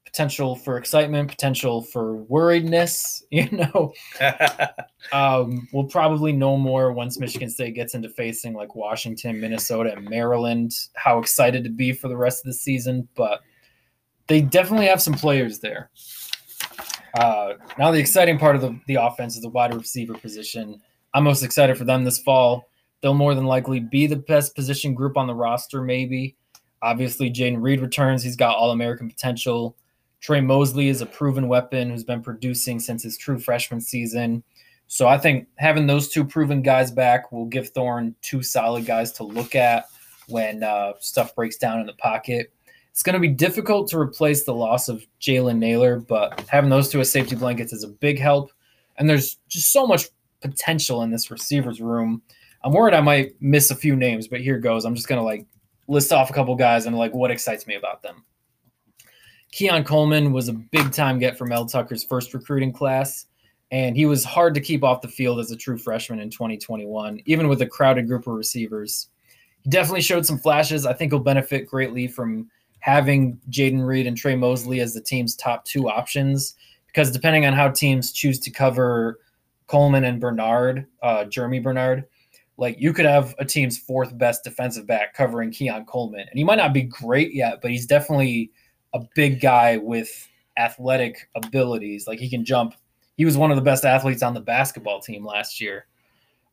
potential for excitement, potential for worriedness. (laughs) You know, (laughs) um, we'll probably know more once Michigan State gets into facing like Washington, Minnesota, and Maryland. How excited to be for the rest of the season, but they definitely have some players there. Uh, now, the exciting part of the, the offense is the wide receiver position. I'm most excited for them this fall. They'll more than likely be the best position group on the roster, maybe. Obviously, Jayden Reed returns. He's got All American potential. Tre Mosley is a proven weapon who's been producing since his true freshman season. So I think having those two proven guys back will give Thorne two solid guys to look at when uh, stuff breaks down in the pocket. It's going to be difficult to replace the loss of Jalen Nailor, but having those two as safety blankets is a big help. And there's just so much potential in this receivers room I'm worried I might miss a few names, but here goes. I'm just gonna like list off a couple guys and like what excites me about them. Keon Coleman was a big time get for Mel Tucker's first recruiting class, and he was hard to keep off the field as a true freshman in 2021, even with a crowded group of receivers. He definitely showed some flashes. I think he'll benefit greatly from having Jayden Reed and Tre Mosley as the team's top two options, because depending on how teams choose to cover Coleman and Bernard, uh, Germie Bernard, like you could have a team's fourth best defensive back covering Keon Coleman, and he might not be great yet, but he's definitely a big guy with athletic abilities. Like he can jump. He was one of the best athletes on the basketball team last year.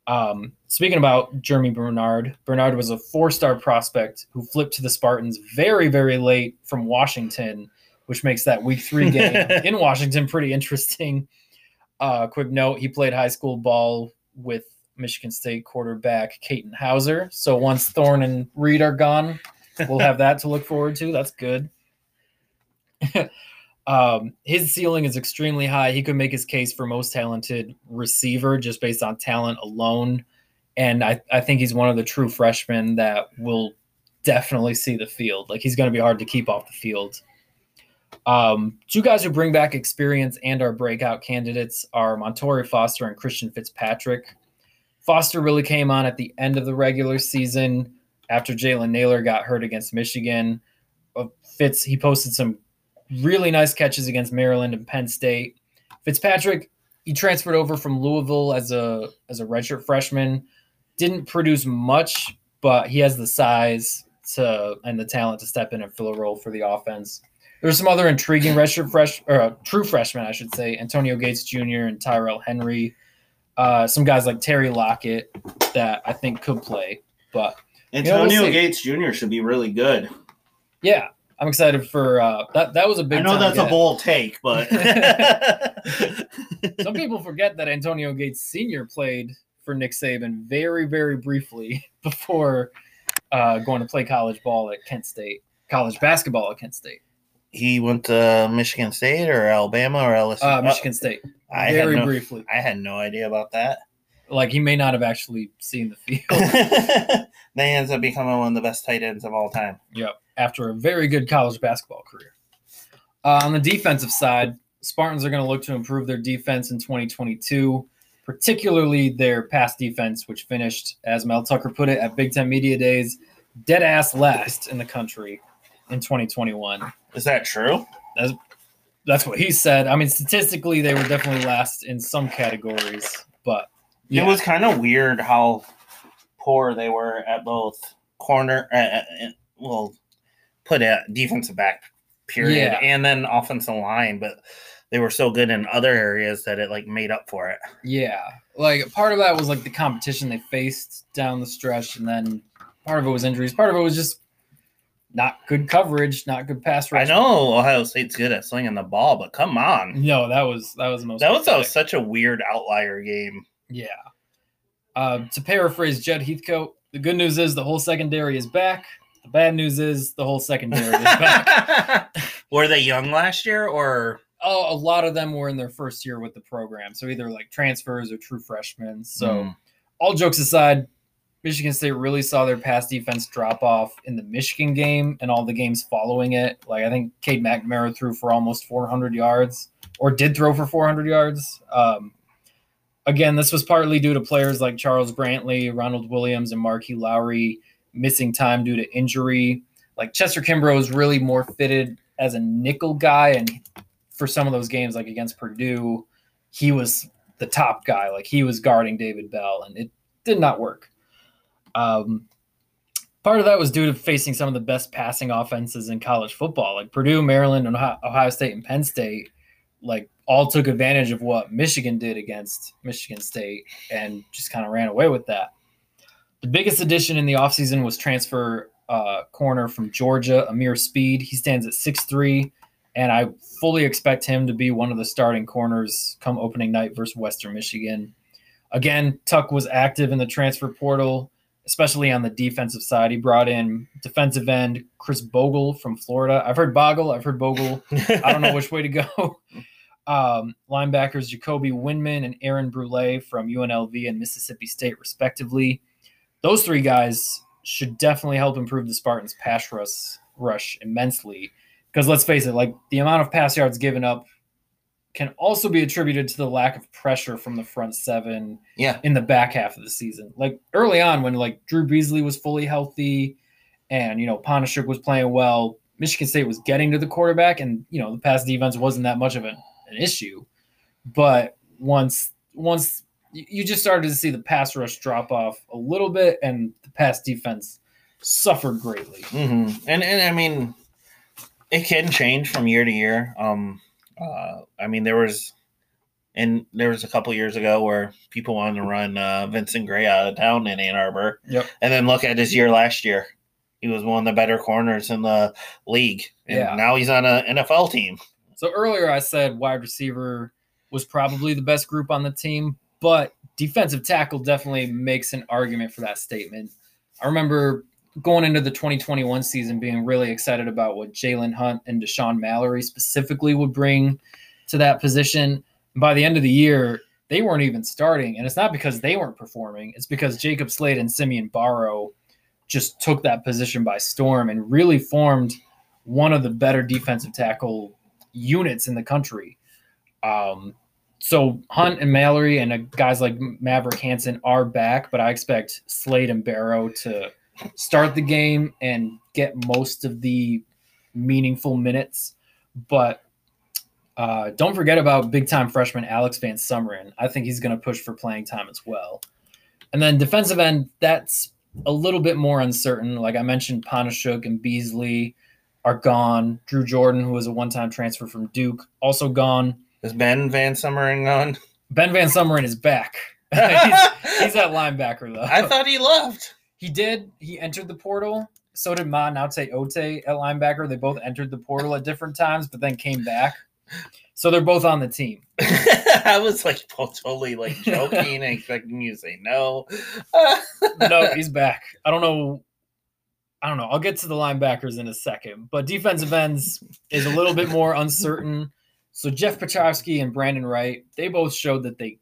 Um, speaking about Germie Bernard, Bernard was a four-star prospect who flipped to the Spartans very, very late from Washington, which makes that Week Three (laughs) game in Washington pretty interesting. Uh, quick note: he played high school ball with Michigan State quarterback Katin Houser. So once Thorne and Reed are gone, we'll have that to look forward to. That's good. (laughs) um, his ceiling is extremely high. He could make his case for most talented receiver just based on talent alone. And I, I think he's one of the true freshmen that will definitely see the field. Like he's going to be hard to keep off the field. Um, two guys who bring back experience and are breakout candidates are Montori Foster and Christian Fitzpatrick. Foster really came on at the end of the regular season after Jalen Nailor got hurt against Michigan. Uh, Fitz, he posted some really nice catches against Maryland and Penn State. Fitzpatrick, he transferred over from Louisville as a as a redshirt freshman. Didn't produce much, but he has the size to and the talent to step in and fill a role for the offense. There's some other intriguing redshirt fresh or uh, true freshmen, I should say, Antonio Gates Jr. and Tyrell Henry. Uh, some guys like Terry Lockett that I think could play, but Antonio we'll. Gates Jr. should be really good. yeah, I'm excited for uh, that. That was a big. I know that's a bold take, but (laughs) (laughs) Some people forget that Antonio Gates Sr. played for Nick Saban very, very briefly (laughs) before uh, going to play college ball at Kent State, college basketball at Kent State, he went to Michigan State or Alabama or LSU. uh, Michigan State, I very no- briefly. I had no idea about that. Like he may not have actually seen the field. (laughs) they ends up becoming one of the best tight ends of all time. Yep. After a very good college basketball career. Uh, on the defensive side, Spartans are going to look to improve their defense in 2022, particularly their pass defense, which finished, as Mel Tucker put it at Big Ten Media Days, dead ass last in the country in 2021. Is that true? That's, that's what he said. I mean, statistically, they were definitely last in some categories, but It was kind of weird how poor they were at both corner, uh, uh, well, put at defensive back period, Yeah. and then offensive line, but they were so good in other areas that it like made up for it. Yeah, like part of that was like the competition they faced down the stretch, and then part of it was injuries. Part of it was just not good coverage, not good pass rush. I know Ohio State's good at slinging the ball, but come on, No, that was that was the most. that was a, pathetic. such a weird outlier game. yeah. Uh, to paraphrase Jud Heathcote, the good news is the whole secondary is back. The bad news is the whole secondary is back. (laughs) (laughs) were they young last year, or Oh, a lot of them were in their first year with the program, so either like transfers or true freshmen. So. Mm. all jokes aside, Michigan State really saw their pass defense drop off in the Michigan game and all the games following it. Like I think Cade McNamara threw for almost 400 yards, or did throw for 400 yards. Um, again, this was partly due to players like Charles Brantley, Ronald Williams, and Marquis Lowry missing time due to injury. Like Chester Kimbrough is really more fitted as a nickel guy, and for some of those games, like against Purdue, he was the top guy. Like he was guarding David Bell, and it did not work. Um, part of that was due to facing some of the best passing offenses in college football, like Purdue, Maryland, and Ohio, State, and Penn State. Like all took advantage of what Michigan did against Michigan State and just kind of ran away with that. The biggest addition in the offseason was transfer uh, corner from Georgia, Ameer Speed. He stands at 6'3, and I fully expect him to be one of the starting corners come opening night versus Western Michigan. Again, Tuck was active in the transfer portal, especially on the defensive side. He brought in defensive end Khris Bogle from Florida. I've heard Bogle, I've heard Bogle. (laughs) I don't know which way to go. (laughs) Um, linebackers Jacoby Windmon and Aaron Brule from UNLV and Mississippi State, respectively. those three guys should definitely help improve the Spartans' pass rush rush immensely. Because let's face it, like the amount of pass yards given up can also be attributed to the lack of pressure from the front seven Yeah. in the back half of the season. Like early on, when like Drew Beesley was fully healthy and you know Panasiuk was playing well, Michigan State was getting to the quarterback, and you know the pass defense wasn't that much of an, an issue. But once once you just started to see the pass rush drop off a little bit, and the pass defense suffered greatly. hmm And and I mean, it can change from year to year. Um, uh, I mean, there was, and there was a couple years ago where people wanted to run uh, Vincent Gray out of town in Ann Arbor, Yep. and then look at his year last year. He was one of the better corners in the league, and Yeah. now he's on an NFL team. So earlier I said wide receiver was probably the best group on the team, but defensive tackle definitely makes an argument for that statement. I remember going into the 2021 season being really excited about what Jalen Hunt and Dashaun Mallory specifically would bring to that position. By the end of the year, they weren't even starting. And it's not because they weren't performing, it's because Jacob Slade and Simeon Barrow just took that position by storm and really formed one of the better defensive tackle units in the country. Um, so Hunt and Mallory and uh, guys like Maverick Hansen are back, but I expect Slade and Barrow to start the game and get most of the meaningful minutes. But uh, don't forget about big time freshman Alex Van Summeren. I think he's going to push for playing time as well. And then defensive end, that's a little bit more uncertain. Like I mentioned, Panasiuk and Beesley are gone. Drew Jordan, who was a one time transfer from Duke, also gone. Is Ben Van Summering gone? Ben Van Summeren is back. (laughs) he's, he's at linebacker though. I thought he left. He did. He entered the portal. So did Ma Naute Ote at linebacker. They both entered the portal at different times, but then came back. So they're both on the team. (laughs) I was like (laughs) totally like joking, and expecting you to say no. (laughs) no, he's back. I don't know. I don't know. I'll get to the linebackers in a second, but defensive ends is a little bit more uncertain. So Jeff Pietrowski and Brandon Wright, they both showed that they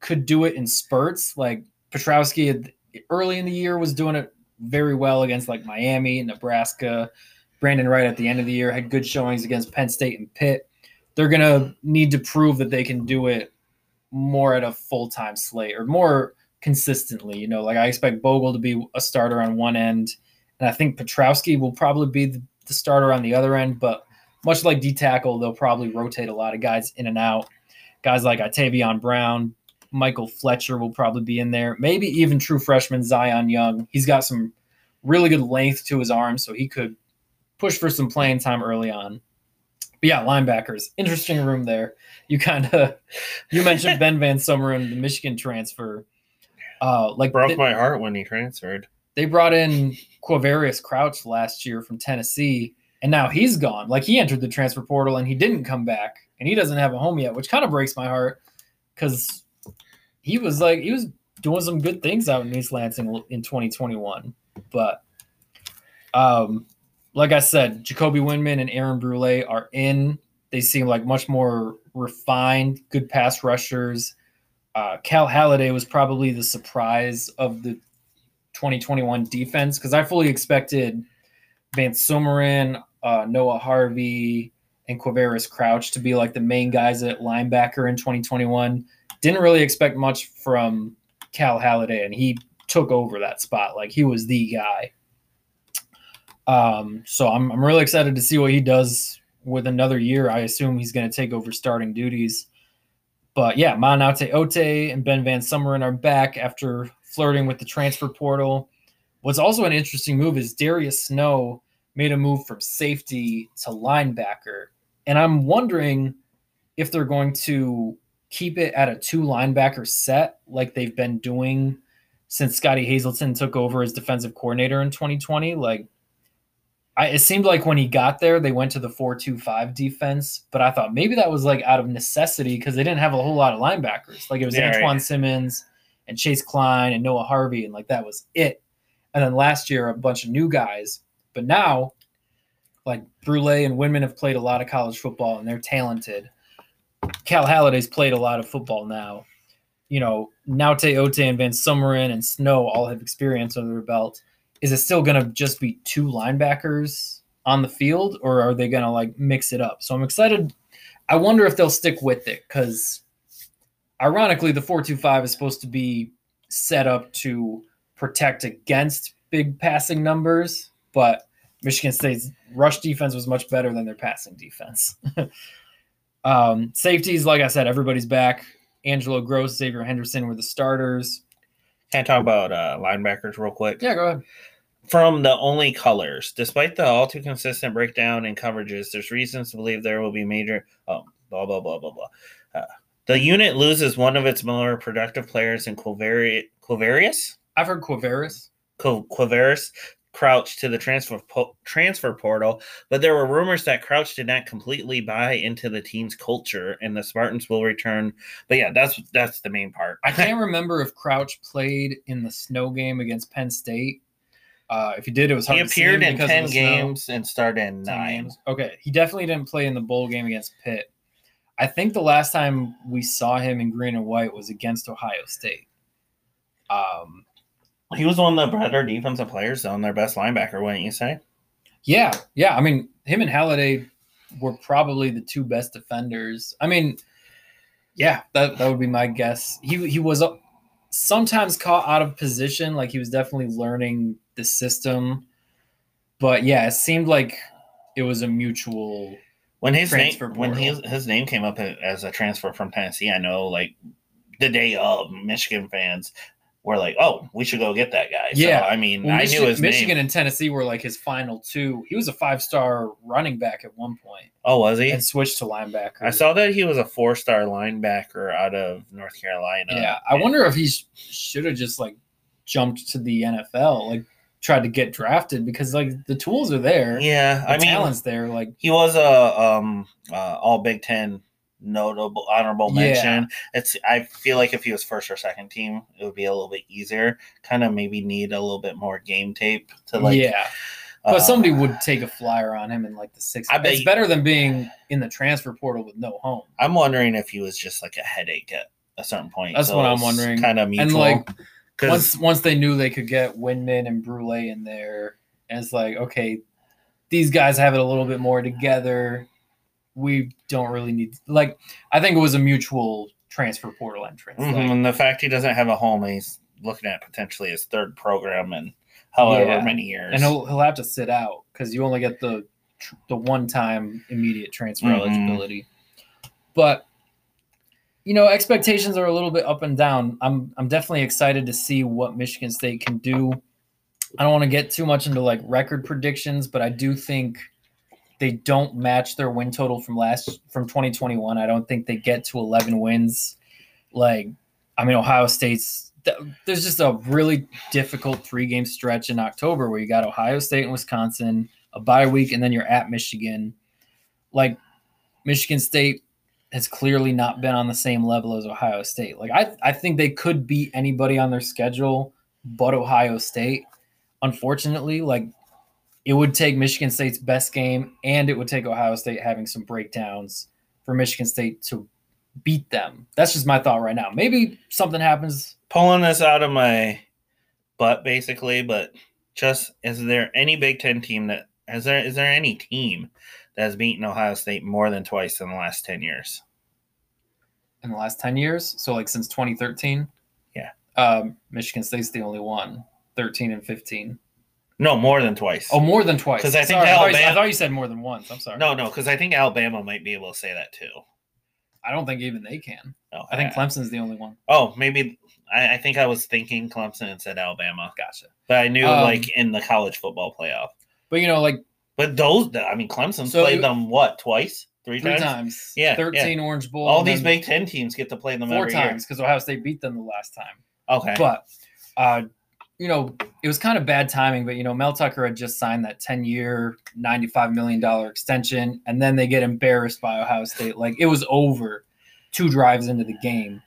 could do it in spurts. Like Pietrowski had, early in the year was doing it very well against like Miami, Nebraska. Brandon Wright at the end of the year had good showings against Penn State and Pitt. They're gonna need to prove that they can do it more at a full time slate or more consistently. You know, like I expect Bogle to be a starter on one end, and I think Pietrowski will probably be the, the starter on the other end. But much like D tackle, they'll probably rotate a lot of guys in and out. Guys like Atavion Brown, Michael Fletcher will probably be in there. Maybe even true freshman Zion Young. He's got some really good length to his arm, so he could push for some playing time early on. But yeah, linebackers, interesting room there. You kind of you mentioned (laughs) Ben Van Summeren, the Michigan transfer. Uh, like Broke they, my heart when he transferred. they brought in Quavarius Crouch last year from Tennessee, and now he's gone. Like he entered the transfer portal and he didn't come back, and he doesn't have a home yet, which kind of breaks my heart because he was like he was doing some good things out in East Lansing in 2021. But um, like I said, Jacoby Windmon and Aaron Brule are in. They seem like much more refined, good pass rushers. Uh, Cal Haladay was probably the surprise of the 2021 defense because I fully expected Van Summeren, uh, Noah Harvey, and Quavaris Crouch to be like the main guys at linebacker in 2021. Didn't really expect much from Cal Haladay, and he took over that spot. Like he was the guy. Um, so I'm, I'm really excited to see what he does with another year. I assume he's going to take over starting duties. But yeah, Manate Ote and Ben Van Summeren are back after flirting with the transfer portal. What's also an interesting move is Darius Snow made a move from safety to linebacker. And I'm wondering if they're going to keep it at a two linebacker set like they've been doing since Scottie Hazelton took over as defensive coordinator in 2020. Like, I, it seemed like when he got there, they went to the 4 2 5 defense, but I thought maybe that was like out of necessity because they didn't have a whole lot of linebackers. Like, it was Yeah, Antjuan right. Simmons and Chase Kline and Noah Harvey, and like that was it. And then last year, a bunch of new guys. But now, like Brule and Windmon have played a lot of college football and they're talented. Cal Haladay's played a lot of football now. you know, Naute Ote and Van Summeren and Snow all have experience under their belt. Is it still going to just be two linebackers on the field, or are they going to like mix it up? So I'm excited. I wonder if they'll stick with it because, ironically, the four-two-five is supposed to be set up to protect against big passing numbers, but Michigan State's rush defense was much better than their passing defense. (laughs) um, safeties, like I said, everybody's back. Angelo Grose, Xavier Henderson were the starters. Can I talk about uh, linebackers real quick? Yeah, go ahead. From the only colors, despite the all too consistent breakdown in coverages, there's reasons to believe there will be major. Oh, blah blah blah blah blah. Uh, the unit loses one of its more productive players in Quavari- Quavarius. I've heard Quavaris. Qu- Quavaris Crouch to the transfer po- transfer portal, but there were rumors that Crouch did not completely buy into the team's culture, and the Spartans will return. But yeah, that's that's the main part. I can't (laughs) remember if Crouch played in the snow game against Penn State. Uh, if he did, it was hard he to see appeared in ten snow. games and started in nine. games. Okay, he definitely didn't play in the bowl game against Pitt. I think the last time we saw him in green and white was against Ohio State. Um, He was one of the better defensive players, though, and their best linebacker, wouldn't you say? yeah, yeah. I mean, him and Haladay were probably the two best defenders. I mean, yeah, that that would be my guess. He he was uh, sometimes caught out of position, like he was definitely learning the system. But yeah, it seemed like it was a mutual. When his name Transfer when his, his name came up as a transfer from Tennessee, I know like the day of Michigan fans were like, "Oh, we should go get that guy." Yeah. so, I mean, Well, I Michigan, knew his Michigan name. and Tennessee were like his final two. He was a five star running back at one point Oh, was he? and switched to linebacker. I saw that he was a four star linebacker out of North Carolina. Yeah, I wonder if he sh- should have just like jumped to the NFL, like tried to get drafted because like the tools are there, Yeah, the I mean, talent's there. Like he was a um uh, all Big Ten notable honorable Yeah. mention. It's I feel like if he was first or second team, it would be a little bit easier. Kind of maybe need a little bit more game tape to like. yeah, but uh, somebody would take a flyer on him in like the sixth. I bet It's better than being in the transfer portal with no home. I'm wondering if he was just like a headache at a certain point. That's what I'm wondering. Kind of mutual. And like, once once they knew they could get Windmon and Brule in there, and it's like, okay, these guys have it a little bit more together. We don't really need like I think it was a mutual transfer portal entrance. Like, and the fact he doesn't have a home, he's looking at potentially his third program in however Yeah. many years. and he'll he'll have to sit out because you only get the tr- the one time immediate transfer Mhm. eligibility. But you know, expectations are a little bit up and down. I'm I'm definitely excited to see what Michigan State can do. I don't want to get too much into like record predictions, but I do think they don't match their win total from last from 2021. I don't think they get to 11 wins. Like, I mean, Ohio State's there's just a really difficult three game stretch in October where you got Ohio State and Wisconsin, a bye week, and then you're at Michigan. Like, Michigan State has clearly not been on the same level as Ohio State. Like, I, I think they could beat anybody on their schedule but Ohio State. Unfortunately, like, it would take Michigan State's best game and it would take Ohio State having some breakdowns for Michigan State to beat them. That's just my thought right now. Maybe something happens. pulling this out of my butt basically, but just is there any Big Ten team that is there is there any team that has beaten Ohio State more than twice in the last ten years? in the last 10 years. So, like, since 2013. Yeah. Um, Michigan State's the only one, 13 and 15. No, more than twice. Oh, more than twice. 'Cause I think Sorry, I, thought you, I thought you said more than once. I'm sorry. no, no, because I think Alabama might be able to say that too. I don't think even they can. No, I think yeah. Clemson's the only one. Oh, maybe I, I think I was thinking Clemson and said Alabama, Gotcha. but I knew Um, like in the college football playoff. But, you know, like But those, I mean, Clemson So played them what twice, three, three times. times. Yeah, 13 Orange Bowl. All these Big Ten teams get to play them four times because Ohio State beat them the last time. Okay, But, uh, you know, it was kind of bad timing, but, you know, Mel Tucker had just signed that 10 year, $95 million extension, and then they get embarrassed by Ohio State. Like, it was over two drives into the game.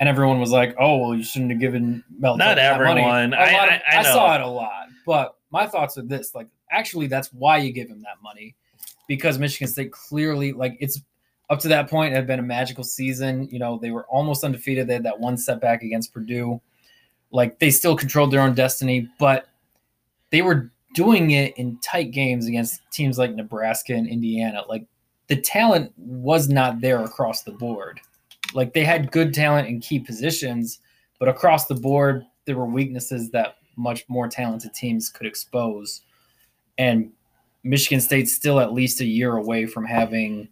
And everyone was like, "Oh, well, you shouldn't have given Mel." Not Tucker that money." everyone. I- of- I- I I saw it a lot, but my thoughts are this: like, actually, that's why you give him that money, because Michigan State clearly, like, it's up to that point, it had been a magical season. You know, they were almost undefeated. They had that one setback against Purdue. Like they still controlled their own destiny, but they were doing it in tight games against teams like Nebraska and Indiana. Like the talent was not there across the board. Like they had good talent in key positions, but across the board, there were weaknesses that much more talented teams could expose. And Michigan State's still at least a year away from having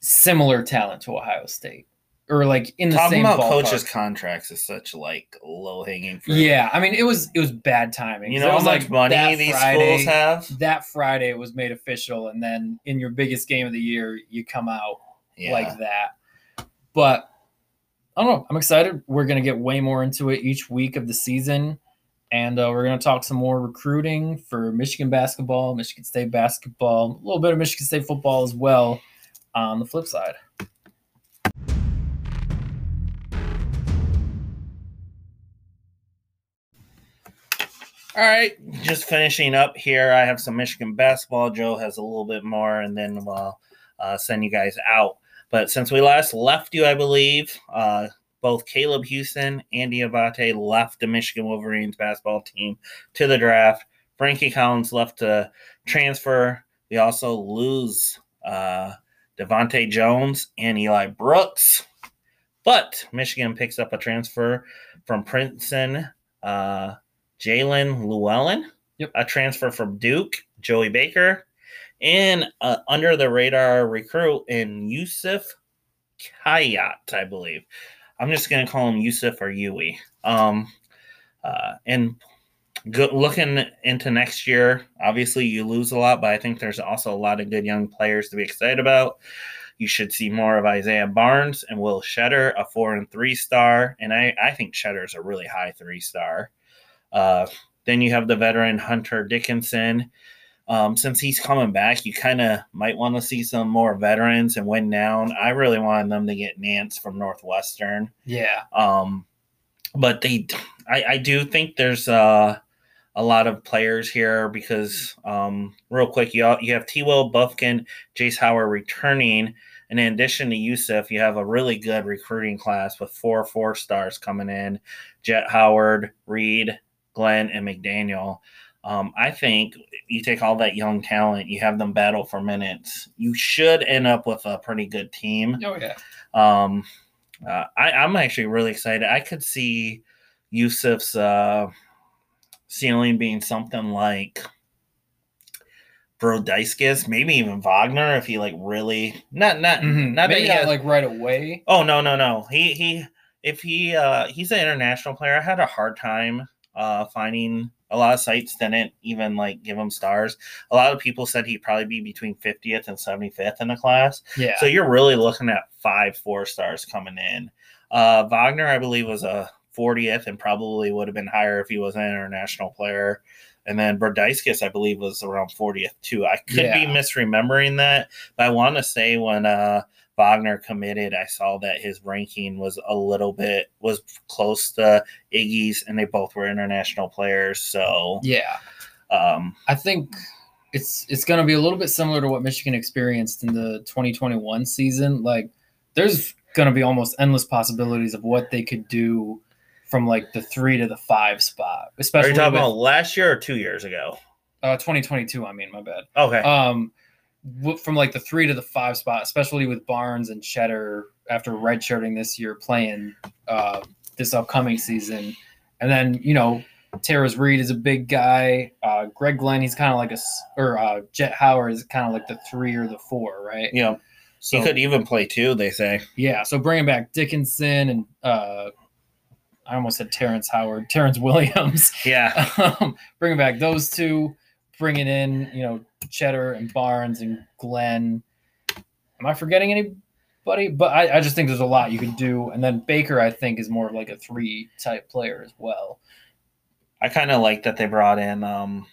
similar talent to Ohio State. Or like in the Talking same about ballpark. coaches' contracts is such like low hanging fruit. Yeah, I mean it was it was bad timing. You know how was much like money these Friday- schools have? That Friday it was made official, and then in your biggest game of the year, you come out Yeah. like that. But I don't know. I'm excited. We're gonna get way more into it each week of the season, and uh, we're gonna talk some more recruiting for Michigan basketball, Michigan State basketball, a little bit of Michigan State football as well. On the flip side, All right, just finishing up here. I have some Michigan basketball. Joe has a little bit more, and then we'll uh, send you guys out. But since we last left you, I believe uh, both Caleb Houston and Diabate left the Michigan Wolverines basketball team to the draft. Frankie Collins left to transfer. We also lose uh, DeVante' Jones and Eli Brooks. But Michigan picks up a transfer from Princeton. Uh, Jaelin Llewellyn, Yep. a transfer from Duke, Joey Baker, and uh, under the radar recruit in Youssef Khayat, I believe. I'm just going to call him Yusuf or Yui. Um, uh, and looking into next year, obviously you lose a lot, but I think there's also a lot of good young players to be excited about. You should see more of Isaiah Barnes and Will Tschetter, a four and three star. And I, I think Shetter is a really high three star. Uh, then you have the veteran Hunter Dickinson. Um, since he's coming back, you kind of might want to see some more veterans and win down. I really wanted them to get Nance from Northwestern. yeah, Um, but they, I, I do think there's uh, a lot of players here because, um, real quick, you, you have T. Will Bufkin, Jace Howard returning. And in addition to Youssef, you have a really good recruiting class with four four stars coming in Jett Howard, Reed, Glenn, and McDaniel. Um, I think you take all that young talent, you have them battle for minutes. You should end up with a pretty good team. oh yeah, Um, uh, I, I'm actually really excited. I could see Youssef's uh, ceiling being something like Brazdeikis, maybe even Wagner if he like really not not Mhm. not that maybe not like right away. Oh no no no he he if he uh he's an international player. I had a hard time uh finding a lot of sites didn't even like give him stars. A lot of people said he'd probably be between 50th and 75th in the class. Yeah, So you're really looking at five four stars coming in. Uh, Wagner, I believe, was a 40th and probably would have been higher if he was an international player. And then Brazdeikis, I believe, was around 40th too. I could be misremembering that, but I want to say when uh, Wagner committed, I saw that his ranking was a little bit was close to Iggy's, and they both were international players. So yeah. um, I think it's it's going to be a little bit similar to what Michigan experienced in the 2021 season. Like, there's going to be almost endless possibilities of what they could do from like the three to the five spot, are especially you talking with, about last year or two years ago? uh, 2022. I mean, my bad. Okay. Um, from like the three to the five spot, especially with Barnes and Tschetter after redshirting this year, playing uh, this upcoming season, and then you know Tarris Reed is a big guy. Uh, Greg Glenn, he's kind of like a, or uh, Jett Howard is kind of like the three or the four, right? yeah. So he could even play two, They say. yeah, so bringing back Dickinson and uh, I almost said Terrence Howard, Terrence Williams. Yeah. (laughs) um, bringing back those two, bringing in you know Tschetter and Barnes and Glenn. Am I forgetting anybody? But I, I just think there's a lot you could do, and then Baker I think is more of like a three type player as well. I kind of like that they brought in um,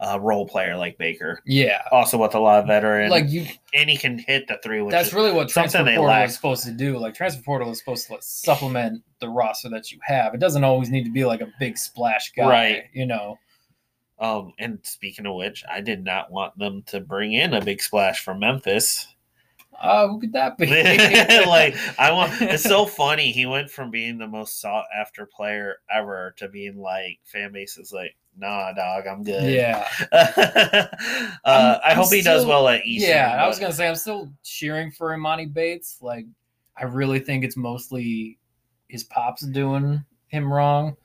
a role player like Baker, Yeah, also with a lot of veteran. like you. and he can hit the three. That's really what transfer portal lack. is supposed to do. Like transfer portal is supposed to like, supplement the roster that you have. It doesn't always need to be like a big splash guy, Right. You know. Um. And speaking of which, I did not want them to bring in a big splash from Memphis. Uh, who could that be? (laughs) like I want. It's so (laughs) funny. He went from being the most sought after player ever to being like fan base is like, nah, dog, I'm good. yeah, (laughs) uh, I'm- I I'm hope he does well at Eastern. yeah. I was gonna say I'm still cheering for Emoni Bates. Like, I really think it's mostly his pops doing him wrong.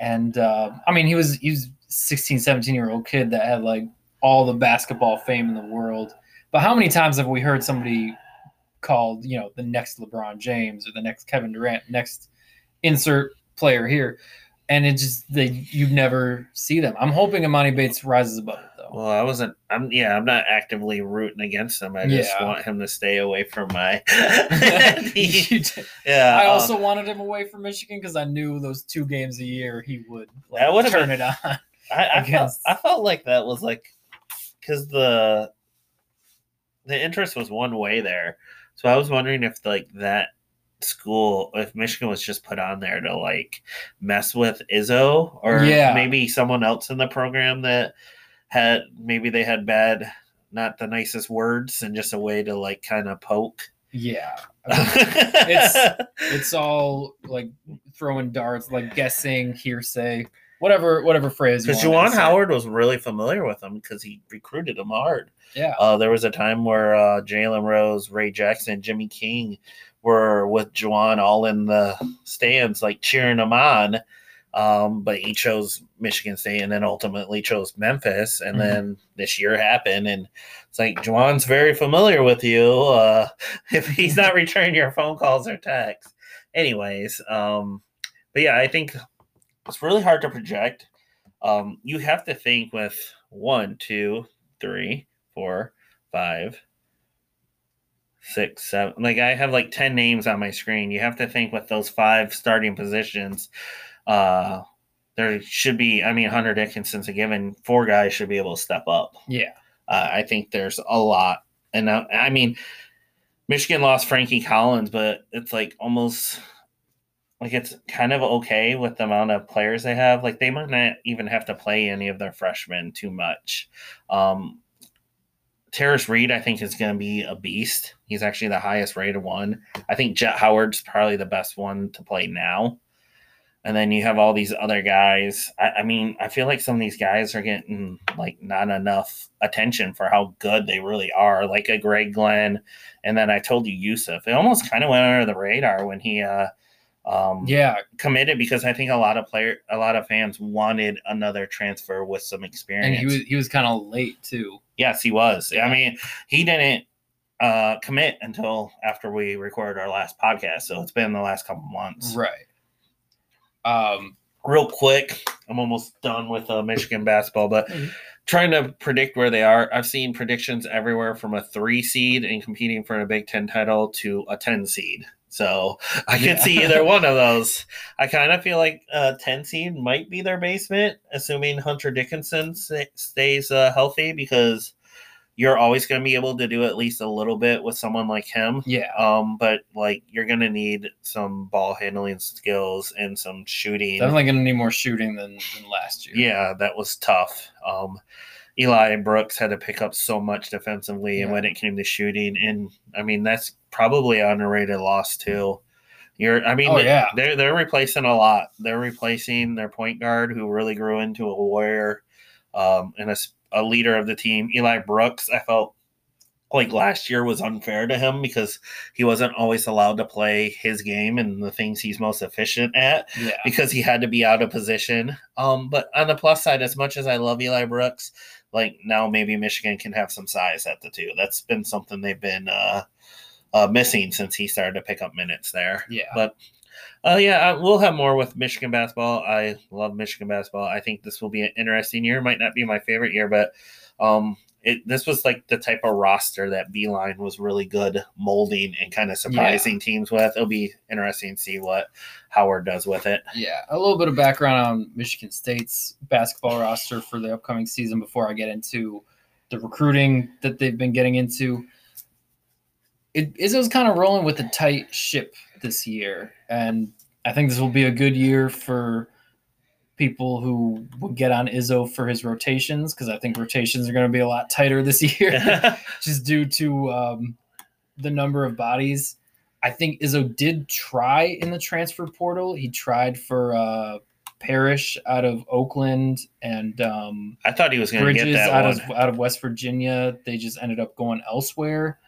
And uh, I mean, he was he was 16, 17 year old kid that had like all the basketball fame in the world. But how many times have we heard somebody called, you know, the next LeBron James or the next Kevin Durant, next insert player here? And it just they you never see them. I'm hoping Emoni Bates rises above it though. Well, I wasn't. I'm yeah. I'm not actively rooting against him. I just Yeah. want him to stay away from my. (laughs) (laughs) Yeah. I uh, also wanted him away from Michigan because I knew those two games a year he would like, That turn been- it on. I, I, felt, I felt like that was like because the the interest was one way there, so I was wondering if like that school, if Michigan was just put on there to like mess with Izzo, or Yeah. maybe someone else in the program that had maybe they had bad, not the nicest words, and just a way to like kind of poke. Yeah, (laughs) it's it's all like throwing darts, like guessing, hearsay, whatever whatever phrase. Because Juwan. Howard was really familiar with him because he recruited him hard. Yeah, Uh, there was a time where uh, Jalen Rose, Ray Jackson, Jimmy King were with Juwan all in the stands, like cheering him on. Um, but he chose Michigan State and then ultimately chose Memphis. And Mhm. then this year happened. And it's like, Juwan's very familiar with you. Uh, (laughs) if he's not (laughs) returning your phone calls or texts. Anyways, um, but yeah, I think it's really hard to project. Um, you have to think with one, two, three, four, five, six, seven. Like I have like ten names on my screen. You have to think with those five starting positions. Uh, there should be. I mean, Hunter Dickinson's a given. Four guys should be able to step up. yeah, Uh, I think there's a lot, and uh, I mean, Michigan lost Frankie Collins, but it's like almost like it's kind of okay with the amount of players they have. Like they might not even have to play any of their freshmen too much. Um, Tarris Reed, I think, is going to be a beast. He's actually the highest rated one. I think Jett Howard's probably the best one to play now. And then you have all these other guys. I, I mean, I feel like some of these guys are getting like not enough attention for how good they really are. Like a Greg Glenn, and then I told you Youssef. It almost kind of went under the radar when he uh, um, yeah. committed because I think a lot of player, a lot of fans wanted another transfer with some experience. And he was he was kind of late too. Yes, he was. I mean, he didn't uh, commit until after we recorded our last podcast, so it's been the last couple months. Right. Um. Real quick, I'm almost done with uh, Michigan basketball, but Mhm. trying to predict where they are. I've seen predictions everywhere from a three seed and competing for a Big Ten title to a ten seed. So I could Yeah. see either (laughs) one of those. I kind of feel like a ten seed might be their basement, assuming Hunter Dickinson sta- stays uh, healthy, because you're always going to be able to do at least a little bit with someone like him. Yeah. Um, but like you're going to need some ball handling skills and some shooting. Definitely gonna need more shooting than, than last year. Yeah, that was tough. Um, Eli Brooks had to pick up so much defensively, and when it came to shooting, and I mean that's probably an underrated loss too. You're, I mean, Oh, they- yeah. they're they're replacing a lot. They're replacing their point guard who really grew into a warrior, um, and a leader of the team. Eli Brooks, I felt like last year was unfair to him because he wasn't always allowed to play his game and the things he's most efficient at Yeah. because he had to be out of position. Um, but on the plus side, as much as I love Eli Brooks, like now maybe Michigan can have some size at the two. That's been something they've been uh, uh, missing since he started to pick up minutes there. Yeah. But uh, yeah, we'll have more with Michigan basketball. I love Michigan basketball. I think this will be an interesting year. Might not be my favorite year, but um, it this was like the type of roster that Beilein was really good molding and kind of surprising teams with. It'll be interesting to see what Howard does with it. Yeah, a little bit of background on Michigan State's basketball roster for the upcoming season before I get into the recruiting that they've been getting into. It Izzo's kind of rolling with a tight ship this year, and I think this will be a good year for people who will get on Izzo for his rotations because I think rotations are going to be a lot tighter this (laughs) year, (laughs) just due to um, the number of bodies. I think Izzo did try in the transfer portal. He tried for uh, Parrish out of Oakland and um, I thought he was going to get Bridges that out one. of out of West Virginia. They just ended up going elsewhere.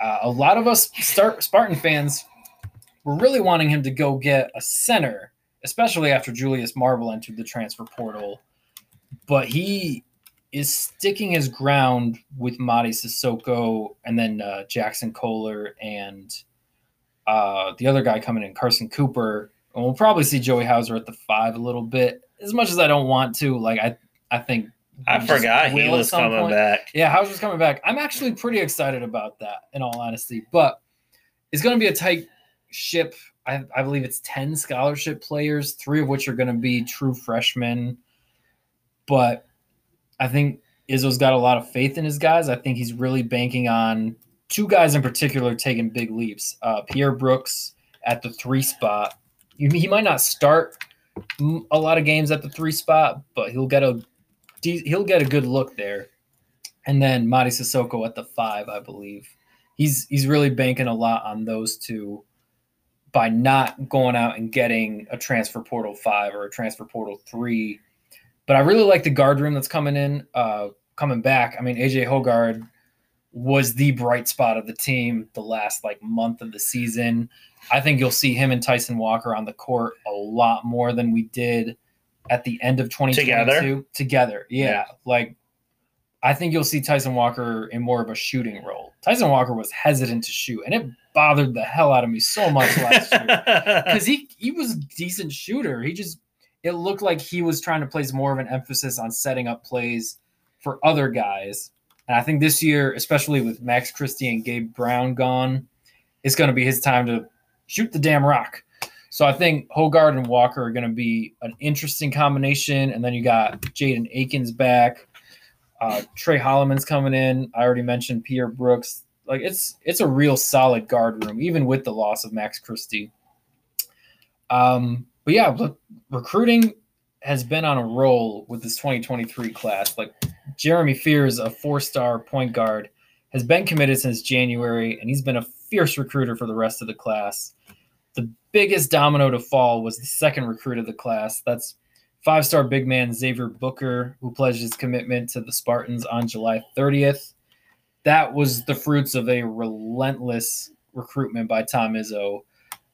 Uh, a lot of us start Spartan fans were really wanting him to go get a center, especially after Julius Marble entered the transfer portal. But he is sticking his ground with Mady Sissoko and then uh, Jaxon Kohler and uh, the other guy coming in, Carson Cooper. And we'll probably see Joey Hauser at the five a little bit. As much as I don't want to, like I, I think I forgot he was coming point. back. Yeah, Hauser's coming back. I'm actually pretty excited about that, in all honesty. But it's going to be a tight ship. I, I believe it's 10 scholarship players, three of which are going to be true freshmen. But I think Izzo's got a lot of faith in his guys. I think he's really banking on two guys in particular taking big leaps. Uh, Pierre Brooks at the three spot. He might not start a lot of games at the three spot, but he'll get a he'll get a good look there. And then Mady Sissoko at the five, I believe. He's he's really banking a lot on those two by not going out and getting a transfer portal five or a transfer portal three. But I really like the guard room that's coming in, uh, coming back. I mean, AJ Hoggard was the bright spot of the team the last like month of the season. I think you'll see him and Tyson Walker on the court a lot more than we did at the end of 2022 Together? together. Yeah, Yeah. like I think you'll see Tyson Walker in more of a shooting role. Tyson Walker was hesitant to shoot, and it bothered the hell out of me so much last year (laughs) because he he was a decent shooter. He just it looked like he was trying to place more of an emphasis on setting up plays for other guys. And I think this year, especially with Max Christie and Gabe Brown gone, it's going to be his time to shoot the damn rock. So I think Hoggard and Walker are going to be an interesting combination. And then you got Jaden Akins back. Uh, Tre Holloman's coming in. I already mentioned Pierre Brooks. Like it's it's a real solid guard room, even with the loss of Max Christie. Um, but yeah, look, recruiting has been on a roll with this 2023 class. Like Jeremy Fears, a four-star point guard, has been committed since January, and he's been a fierce recruiter for the rest of the class. The biggest domino to fall was the second recruit of the class. That's five-star big man Xavier Booker, who pledged his commitment to the Spartans on July 30th. That was the fruits of a relentless recruitment by Tom Izzo.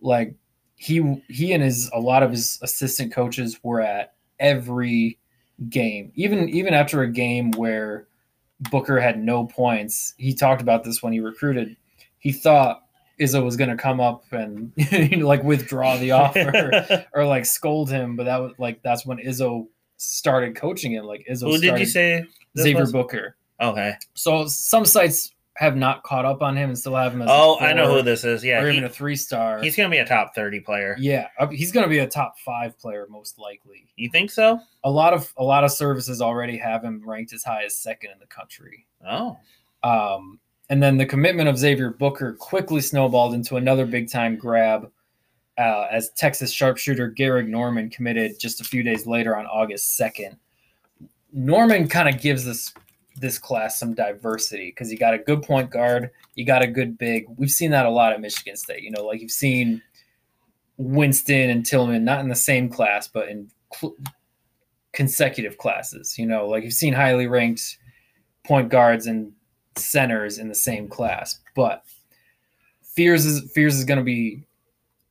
Like he he and his a lot of his assistant coaches were at every game. Even even after a game where Booker had no points, he talked about this when he recruited. He thought Izzo was going to come up and (laughs) you know, like withdraw the offer (laughs) or like scold him, but that was like that's when Izzo started coaching him. Like Izzo Who did you say? Xavier was? Booker. Okay. So some sites have not caught up on him and still have him as a Oh, I know who this is. Yeah, or he- even a three star. he's gonna be a top thirty player. Yeah, he's going to be a top five player most likely. You think so? A lot of a lot of services already have him ranked as high as second in the country. Oh, Um, and then the commitment of Xavier Booker quickly snowballed into another big time grab uh, as Texas sharpshooter Gehrig Normand committed just a few days later on August second. Normand kind of gives this this class some diversity because you got a good point guard, you got a good big. We've seen that a lot at Michigan State. You know, like you've seen Winston and Tillman not in the same class, but in cl- consecutive classes. You know, like you've seen highly ranked point guards and centers in the same class. But Fears is Fears is going to be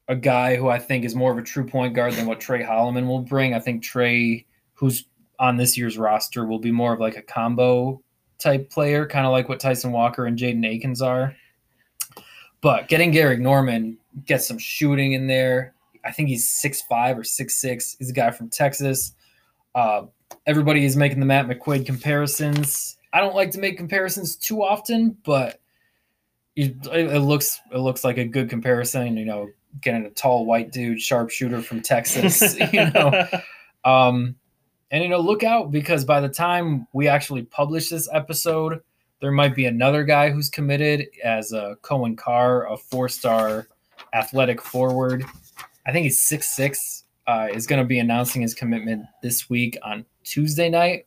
a guy who I think is more of a true point guard than what Tre Holloman will bring. I think Trey, who's on this year's roster, will be more of like a combo type player, kind of like what Tyson Walker and Jaden Akins are. But getting Gehrig Normand gets some shooting in there. I think he's six five or six six. He's a guy from Texas. Uh, everybody is making the Matt McQuaid comparisons. I don't like to make comparisons too often, but it, it looks it looks like a good comparison. You know, getting a tall white dude, sharpshooter from Texas. (laughs) you know, (laughs) um, and you know, look out because by the time we actually publish this episode, there might be another guy who's committed as a Coen Carr, a four-star athletic forward. I think he's six six. Uh, is going to be announcing his commitment this week on Tuesday night.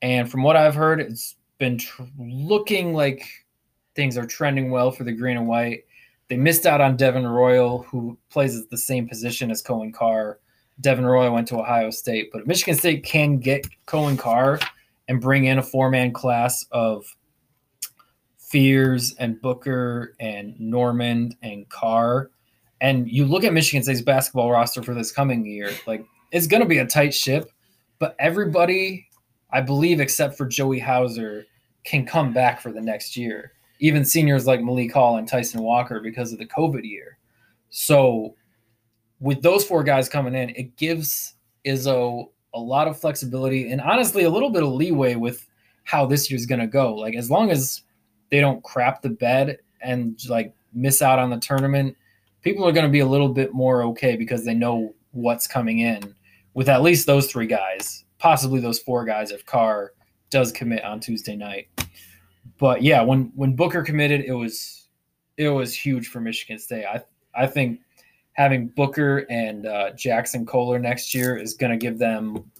And from what I've heard, it's been tr- looking like things are trending well for the green and white. They missed out on Devin Royal, who plays at the same position as Coen Carr. Devin Roy went to Ohio State, but Michigan State can get Coen Carr and bring in a four man class of Fears and Booker and Normand and Carr. And you look at Michigan State's basketball roster for this coming year, like it's going to be a tight ship, but everybody, I believe, except for Joey Hauser, can come back for the next year. Even seniors like Malik Hall and Tyson Walker because of the COVID year. So, with those four guys coming in, it gives Izzo a lot of flexibility and honestly a little bit of leeway with how this year's going to go. Like, as long as they don't crap the bed and like miss out on the tournament, people are going to be a little bit more okay because they know what's coming in with at least those three guys, possibly those four guys if Carr does commit on Tuesday night. But yeah, when when Booker committed, it was it was huge for Michigan State. I I think having Booker and uh, Jaxon Kohler next year is going to give them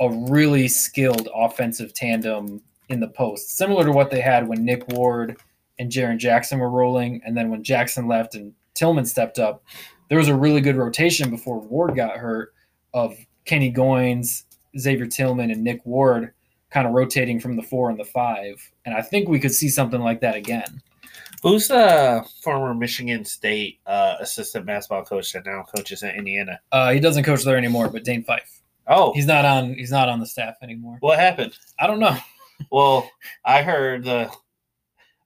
a really skilled offensive tandem in the post, similar to what they had when Nick Ward and Jaren Jackson were rolling, and then when Jackson left and Tillman stepped up, there was a really good rotation before Ward got hurt of Kenny Goins, Xavier Tillman, and Nick Ward kind of rotating from the four and the five. And I think we could see something like that again. Who's the former Michigan State uh, assistant basketball coach that now coaches at Indiana? Uh, he doesn't coach there anymore, but Dane Fife. Oh, He's not on. He's not on the staff anymore. what happened? I don't know. (laughs) Well, I heard the.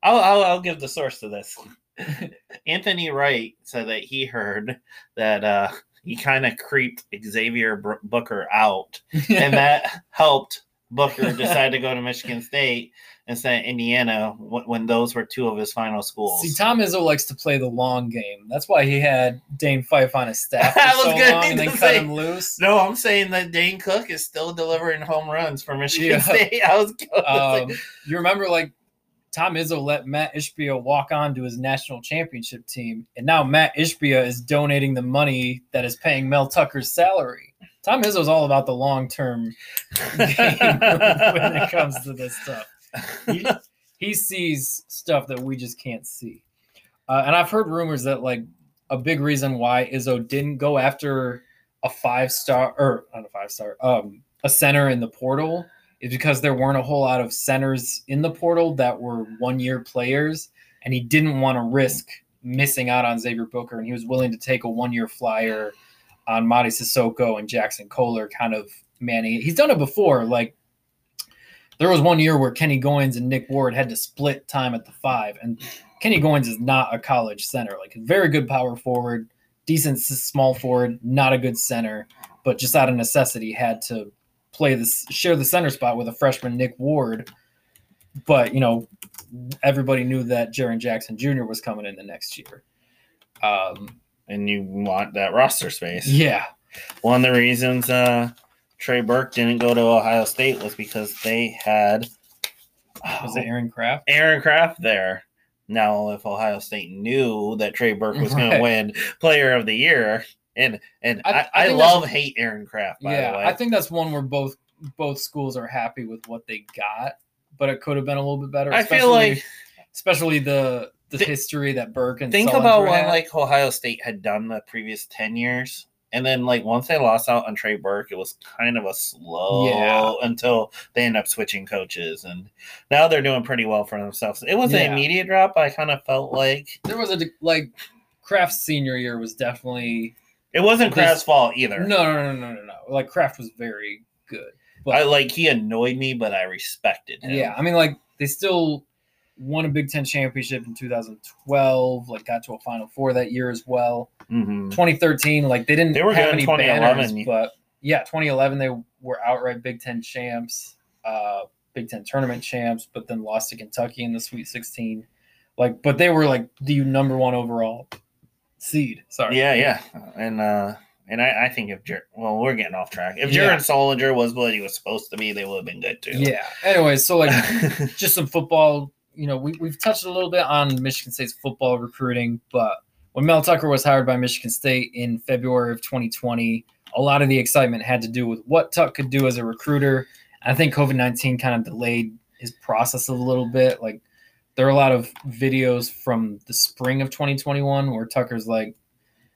I'll, I'll, I'll give the source to this. (laughs) Anthony Wright said that he heard that uh, he kind of creeped Xavier Booker out, and (laughs) that helped Booker (laughs) decided to go to Michigan State instead of Indiana when, those were two of his final schools. See, Tom Izzo likes to play the long game. That's why he had Dane Fife on his staff (laughs) for was so long and then (laughs) say- cut him loose. no, I'm saying that Dane Cook is still delivering home runs for Michigan Yeah. State. I was Um, you remember, like Tom Izzo let Matt Ishbia walk on to his national championship team, and now Matt Ishbia is donating the money that is paying Mel Tucker's salary. Tom Izzo's all about the long term (laughs) when it comes to this stuff. He, he sees stuff that we just can't see. Uh, and I've heard rumors that like a big reason why Izzo didn't go after a five star or not a five star, um, a center in the portal is because there weren't a whole lot of centers in the portal that were one year players, and he didn't want to risk missing out on Xavier Booker, and he was willing to take a one year flyer on Mady Sissoko and Jaxon Kohler, kind of manning it. He's done it before, like. There was one year where Kenny Goins and Nick Ward had to split time at the five, and Kenny Goins is not a college center. Like, very good power forward, decent small forward, not a good center, but just out of necessity had to play this share the center spot with a freshman Nick Ward. But you know, everybody knew that Jaren Jackson Jr. was coming in the next year. Um, and you want that roster space. yeah, One of the reasons uh, Trey Burke didn't go to Ohio State was because they had was it Aaron Craft? Aaron Craft there. Now, if Ohio State knew that Trey Burke was going Right. to win Player of the Year, and and I- I, I I, love hate Aaron Craft by the yeah, way. I think that's one where both both schools are happy with what they got, but it could have been a little bit better. I feel like especially the the Thi- history that Burke and think Sullinger about what had. like Ohio State had done the previous ten years, and then like once they lost out on Trey Burke, it was kind of a slow Yeah. until they end up switching coaches, and now they're doing pretty well for themselves. It was Yeah. an immediate drop. I kind of felt like there was a like Craft's senior year was definitely it wasn't This- Craft's fault either. no no no no no no like Craft was very good. But I like he annoyed me, but I respected him. Yeah, I mean, like they still won a Big Ten championship in 2012. Like got to a Final Four that year as well. Mhm. 2013, like they didn't They were have any 2011. banners, but yeah, 2011 they were outright Big Ten champs, uh, Big Ten tournament champs, but then lost to Kentucky in the Sweet 16. Like, but they were like the number one overall seed. Sorry. Yeah, yeah, and uh, and I, I think if Jer- well, we're getting off track. If Yeah. Jared Sullinger was what he was supposed to be, they would have been good too. Yeah. Anyways, so like (laughs) just some football. You know, we, we've touched a little bit on Michigan State's football recruiting, but when Mel Tucker was hired by Michigan State in February of 2020, a lot of the excitement had to do with what Tuck could do as a recruiter. I think COVID 19 kind of delayed his process a little bit. Like there are a lot of videos from the spring of 2021 where Tucker's like,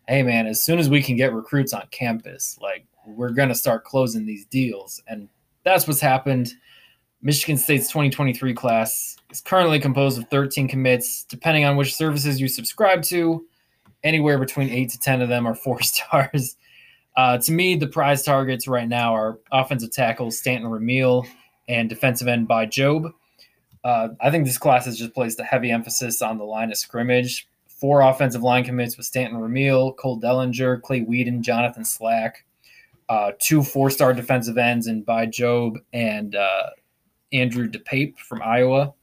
"Hey man, as soon as we can get recruits on campus, like we're gonna start closing these deals," and that's what's happened. Michigan State's 2023 class is currently composed of 13 commits, depending on which services you subscribe to. Anywhere between eight to 10 of them are (laughs) four stars. Uh, to me, the prize targets right now are offensive tackle Stanton Ramil and defensive end Bai Jobe. Uh, I think this class has just placed a heavy emphasis on the line of scrimmage. Four offensive line commits with Stanton Ramil, Cole Dellinger, Clay Wedin, Jonathan Slack. Uh, two four-star defensive ends in Bai Jobe and uh, Andrew DePape from Iowa.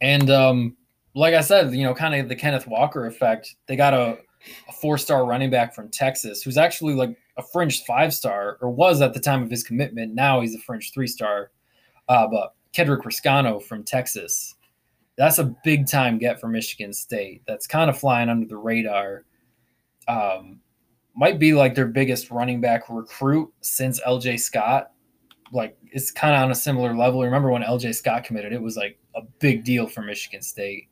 And um, like I said, you know, kind of the Kenneth Walker effect. They got a, a four-star running back from Texas who's actually like a fringe five-star, or was at the time of his commitment. Now he's a fringe three-star. Uh, but Kedrick Reescano from Texas. That's a big time get for Michigan State. That's kind of flying under the radar. Um, might be like their biggest running back recruit since LJ Scott. Like it's kind of on a similar level. Remember when LJ Scott committed? It was like a big deal for Michigan State.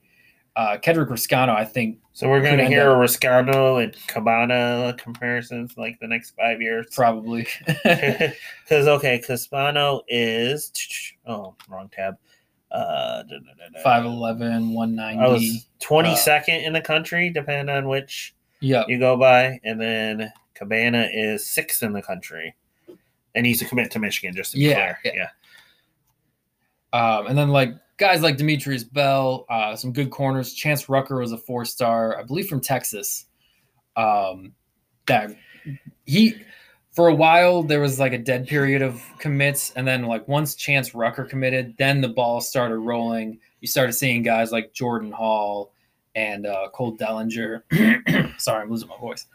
Uh, Kedrick Reescano, I think, So we're going to hear up- Reescano and Cabana comparisons like the next five years. (laughs) probably. (laughs) Because okay, Caspano is (tsk) oh wrong tab. Uh, da, da, da, da. 5'11, I 190. was twenty second in the country, depending on which Yep. you go by, and then Cabana is sixth in the country, and he's a commit to Michigan. Just to be Yeah, clear. yeah. yeah. Um, and then like guys like Demetrius Bell, uh, some good corners. Chance Rucker was a four star, I believe, from Texas. Um, that he for a while there was like a dead period of commits, and then like once Chance Rucker committed, then the ball started rolling. You started seeing guys like Jordan Hall and uh, Cole Dellinger. (clears throat) Sorry, I'm losing my voice.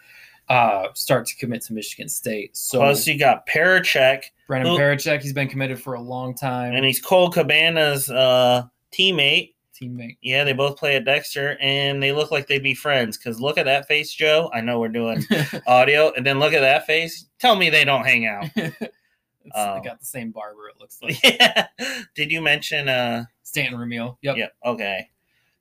Uh, start to commit to Michigan State. So Plus, you got Parachek, Brennan who- Parachek, he's been committed for a long time. and he's Cole Cabana's uh, teammate. teammate. Yeah, they both play at Dexter, and they look like they'd be friends. Because look at that face, Joe. I know we're doing (laughs) audio, and then look at that face. Tell me they don't hang out. (laughs) It's- Oh. they got the same barber. It looks (laughs) like yeah. Did you mention? Uh, Stanton Ramil. Yep. yeah. Okay.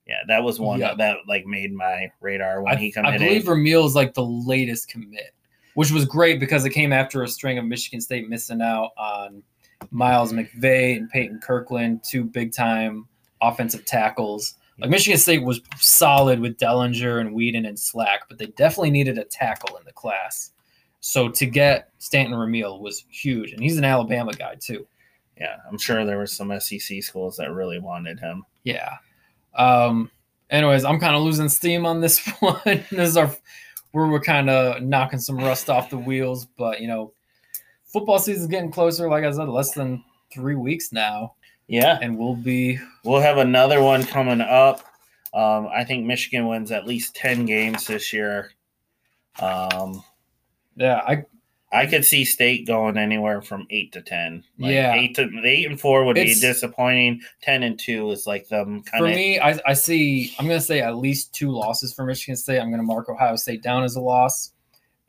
Yeah, that was one Yep. that like made my radar when I, he I committed. believe Ramil is like the latest commit, which was great because it came after a string of Michigan State missing out on Miles McVay and Peyton Kirkland, two big time offensive tackles. Like Michigan State was solid with Dellinger and Wedin and Slack, but they definitely needed a tackle in the class. So to get Stanton Ramil was huge, and he's an Alabama guy too. yeah, I'm sure there were some SEC schools that really wanted him. Yeah. Um. Anyways, I'm kind of losing steam on this (laughs) one. this is our where we're kind of knocking some rust off the wheels, but you know, football season's getting closer. Like I said, less than three weeks now, Yeah, and we'll be we'll have another one coming up. Um, I think Michigan wins at least ten games this year. Um, yeah. I I could see State going anywhere from eight to ten. Like Yeah. eight to eight and four would It's- be disappointing. Ten and two is like them kind of. for me, I, I see. I'm gonna say at least two losses for Michigan State. I'm gonna mark Ohio State down as a loss,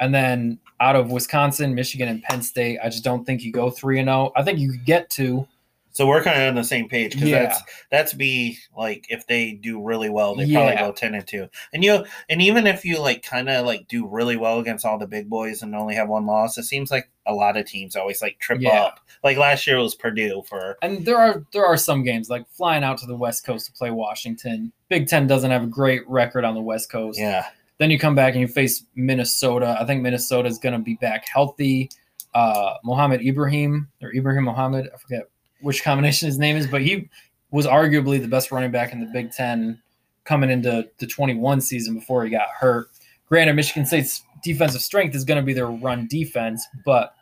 and then out of Wisconsin, Michigan, and Penn State, I just don't think you go three and zero. I think you could get two. So we're kind of on the same page because Yeah. that's that's be like if they do really well, they probably go ten and two. And you and even if you like kind of like do really well against all the big boys and only have one loss, it seems like a lot of teams always like trip Yeah. up. Like last year was Purdue for and there are there are some games like flying out to the West Coast to play Washington. Big Ten doesn't have a great record on the West Coast. yeah. Then you come back and you face Minnesota. I think Minnesota is going to be back healthy. Uh, Mohammed Ibrahim or Ibrahim Mohammed, I forget which combination his name is, but he was arguably the best running back in the Big Ten coming into the 21 season before he got hurt. Granted, Michigan State's defensive strength is going to be their run defense, but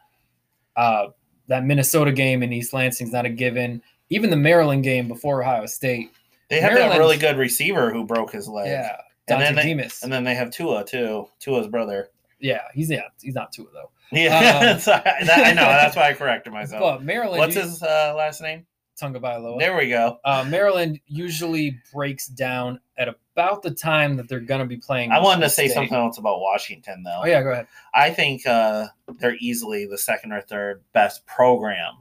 uh, that Minnesota game in East Lansing's not a given. Even the Maryland game before Ohio State, They have that really good receiver who broke his leg. yeah, And Dontay then they- Demus. And then they have Tua too. Tua's brother. yeah, he's yeah, he's not Tua though. Yeah, Um, (laughs) I know. That's why I corrected (laughs) myself. But Maryland, What's his uh, last name? Tagovailoa. There we go. Uh, Maryland usually breaks down at about the time that they're going to be playing. I wanted to say State. something else about Washington though. Oh yeah, go ahead. I think uh, they're easily the second or third best program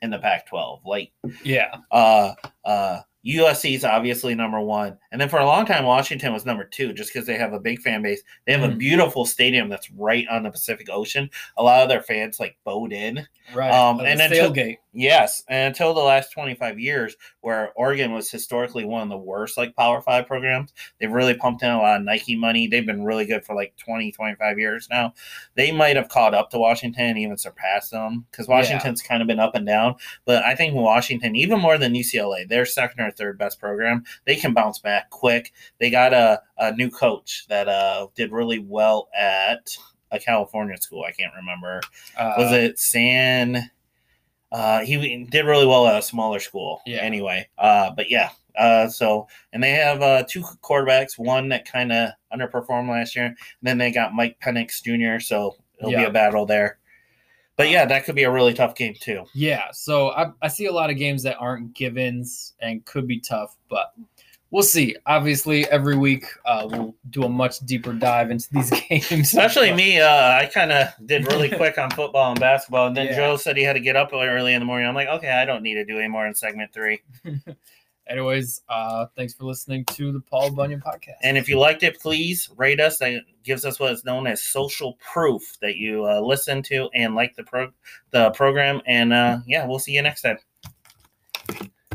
in the Pac-12. Like Yeah, uh, uh, USC is obviously number one, and then for a long time, Washington was number two, just because they have a big fan base. They have a Mhm. beautiful stadium that's right on the Pacific Ocean. A lot of their fans like boat in. Right. Um, and the then tailgate. Yes, and until the last 25 years, where Oregon was historically one of the worst like Power Five programs, they've really pumped in a lot of Nike money. They've been really good for like 20, 25 years now. They might have caught up to Washington and even surpassed them because Yeah. Washington's kind of been up and down. But I think Washington, even more than UCLA, their second or third best program, they can bounce back quick. They got a, a new coach that uh, did really well at a California school. I can't remember Uh, was it San? Uh, he did really well at a smaller school. Yeah. Anyway, uh, but yeah. Uh, so and they have uh two quarterbacks, one that kind of underperformed last year. And then they got Mike Penix Jr. So it'll be a battle there. But yeah, that could be a really tough game too. Yeah, so I, I see a lot of games that aren't givens and could be tough, but we'll see. Obviously, every week uh, we'll do a much deeper dive into these (laughs) games. Especially me, uh, I kind of did really (laughs) quick on football and basketball, and then Yeah. Joe said he had to get up early in the morning. I'm like, okay, I don't need to do any more in segment three. (laughs) Anyways, uh, thanks for listening to the Paul Bunyan podcast. And if you liked it, please rate us. That gives us what is known as social proof that you uh, listen to and like the pro the program. And uh, yeah, we'll see you next time.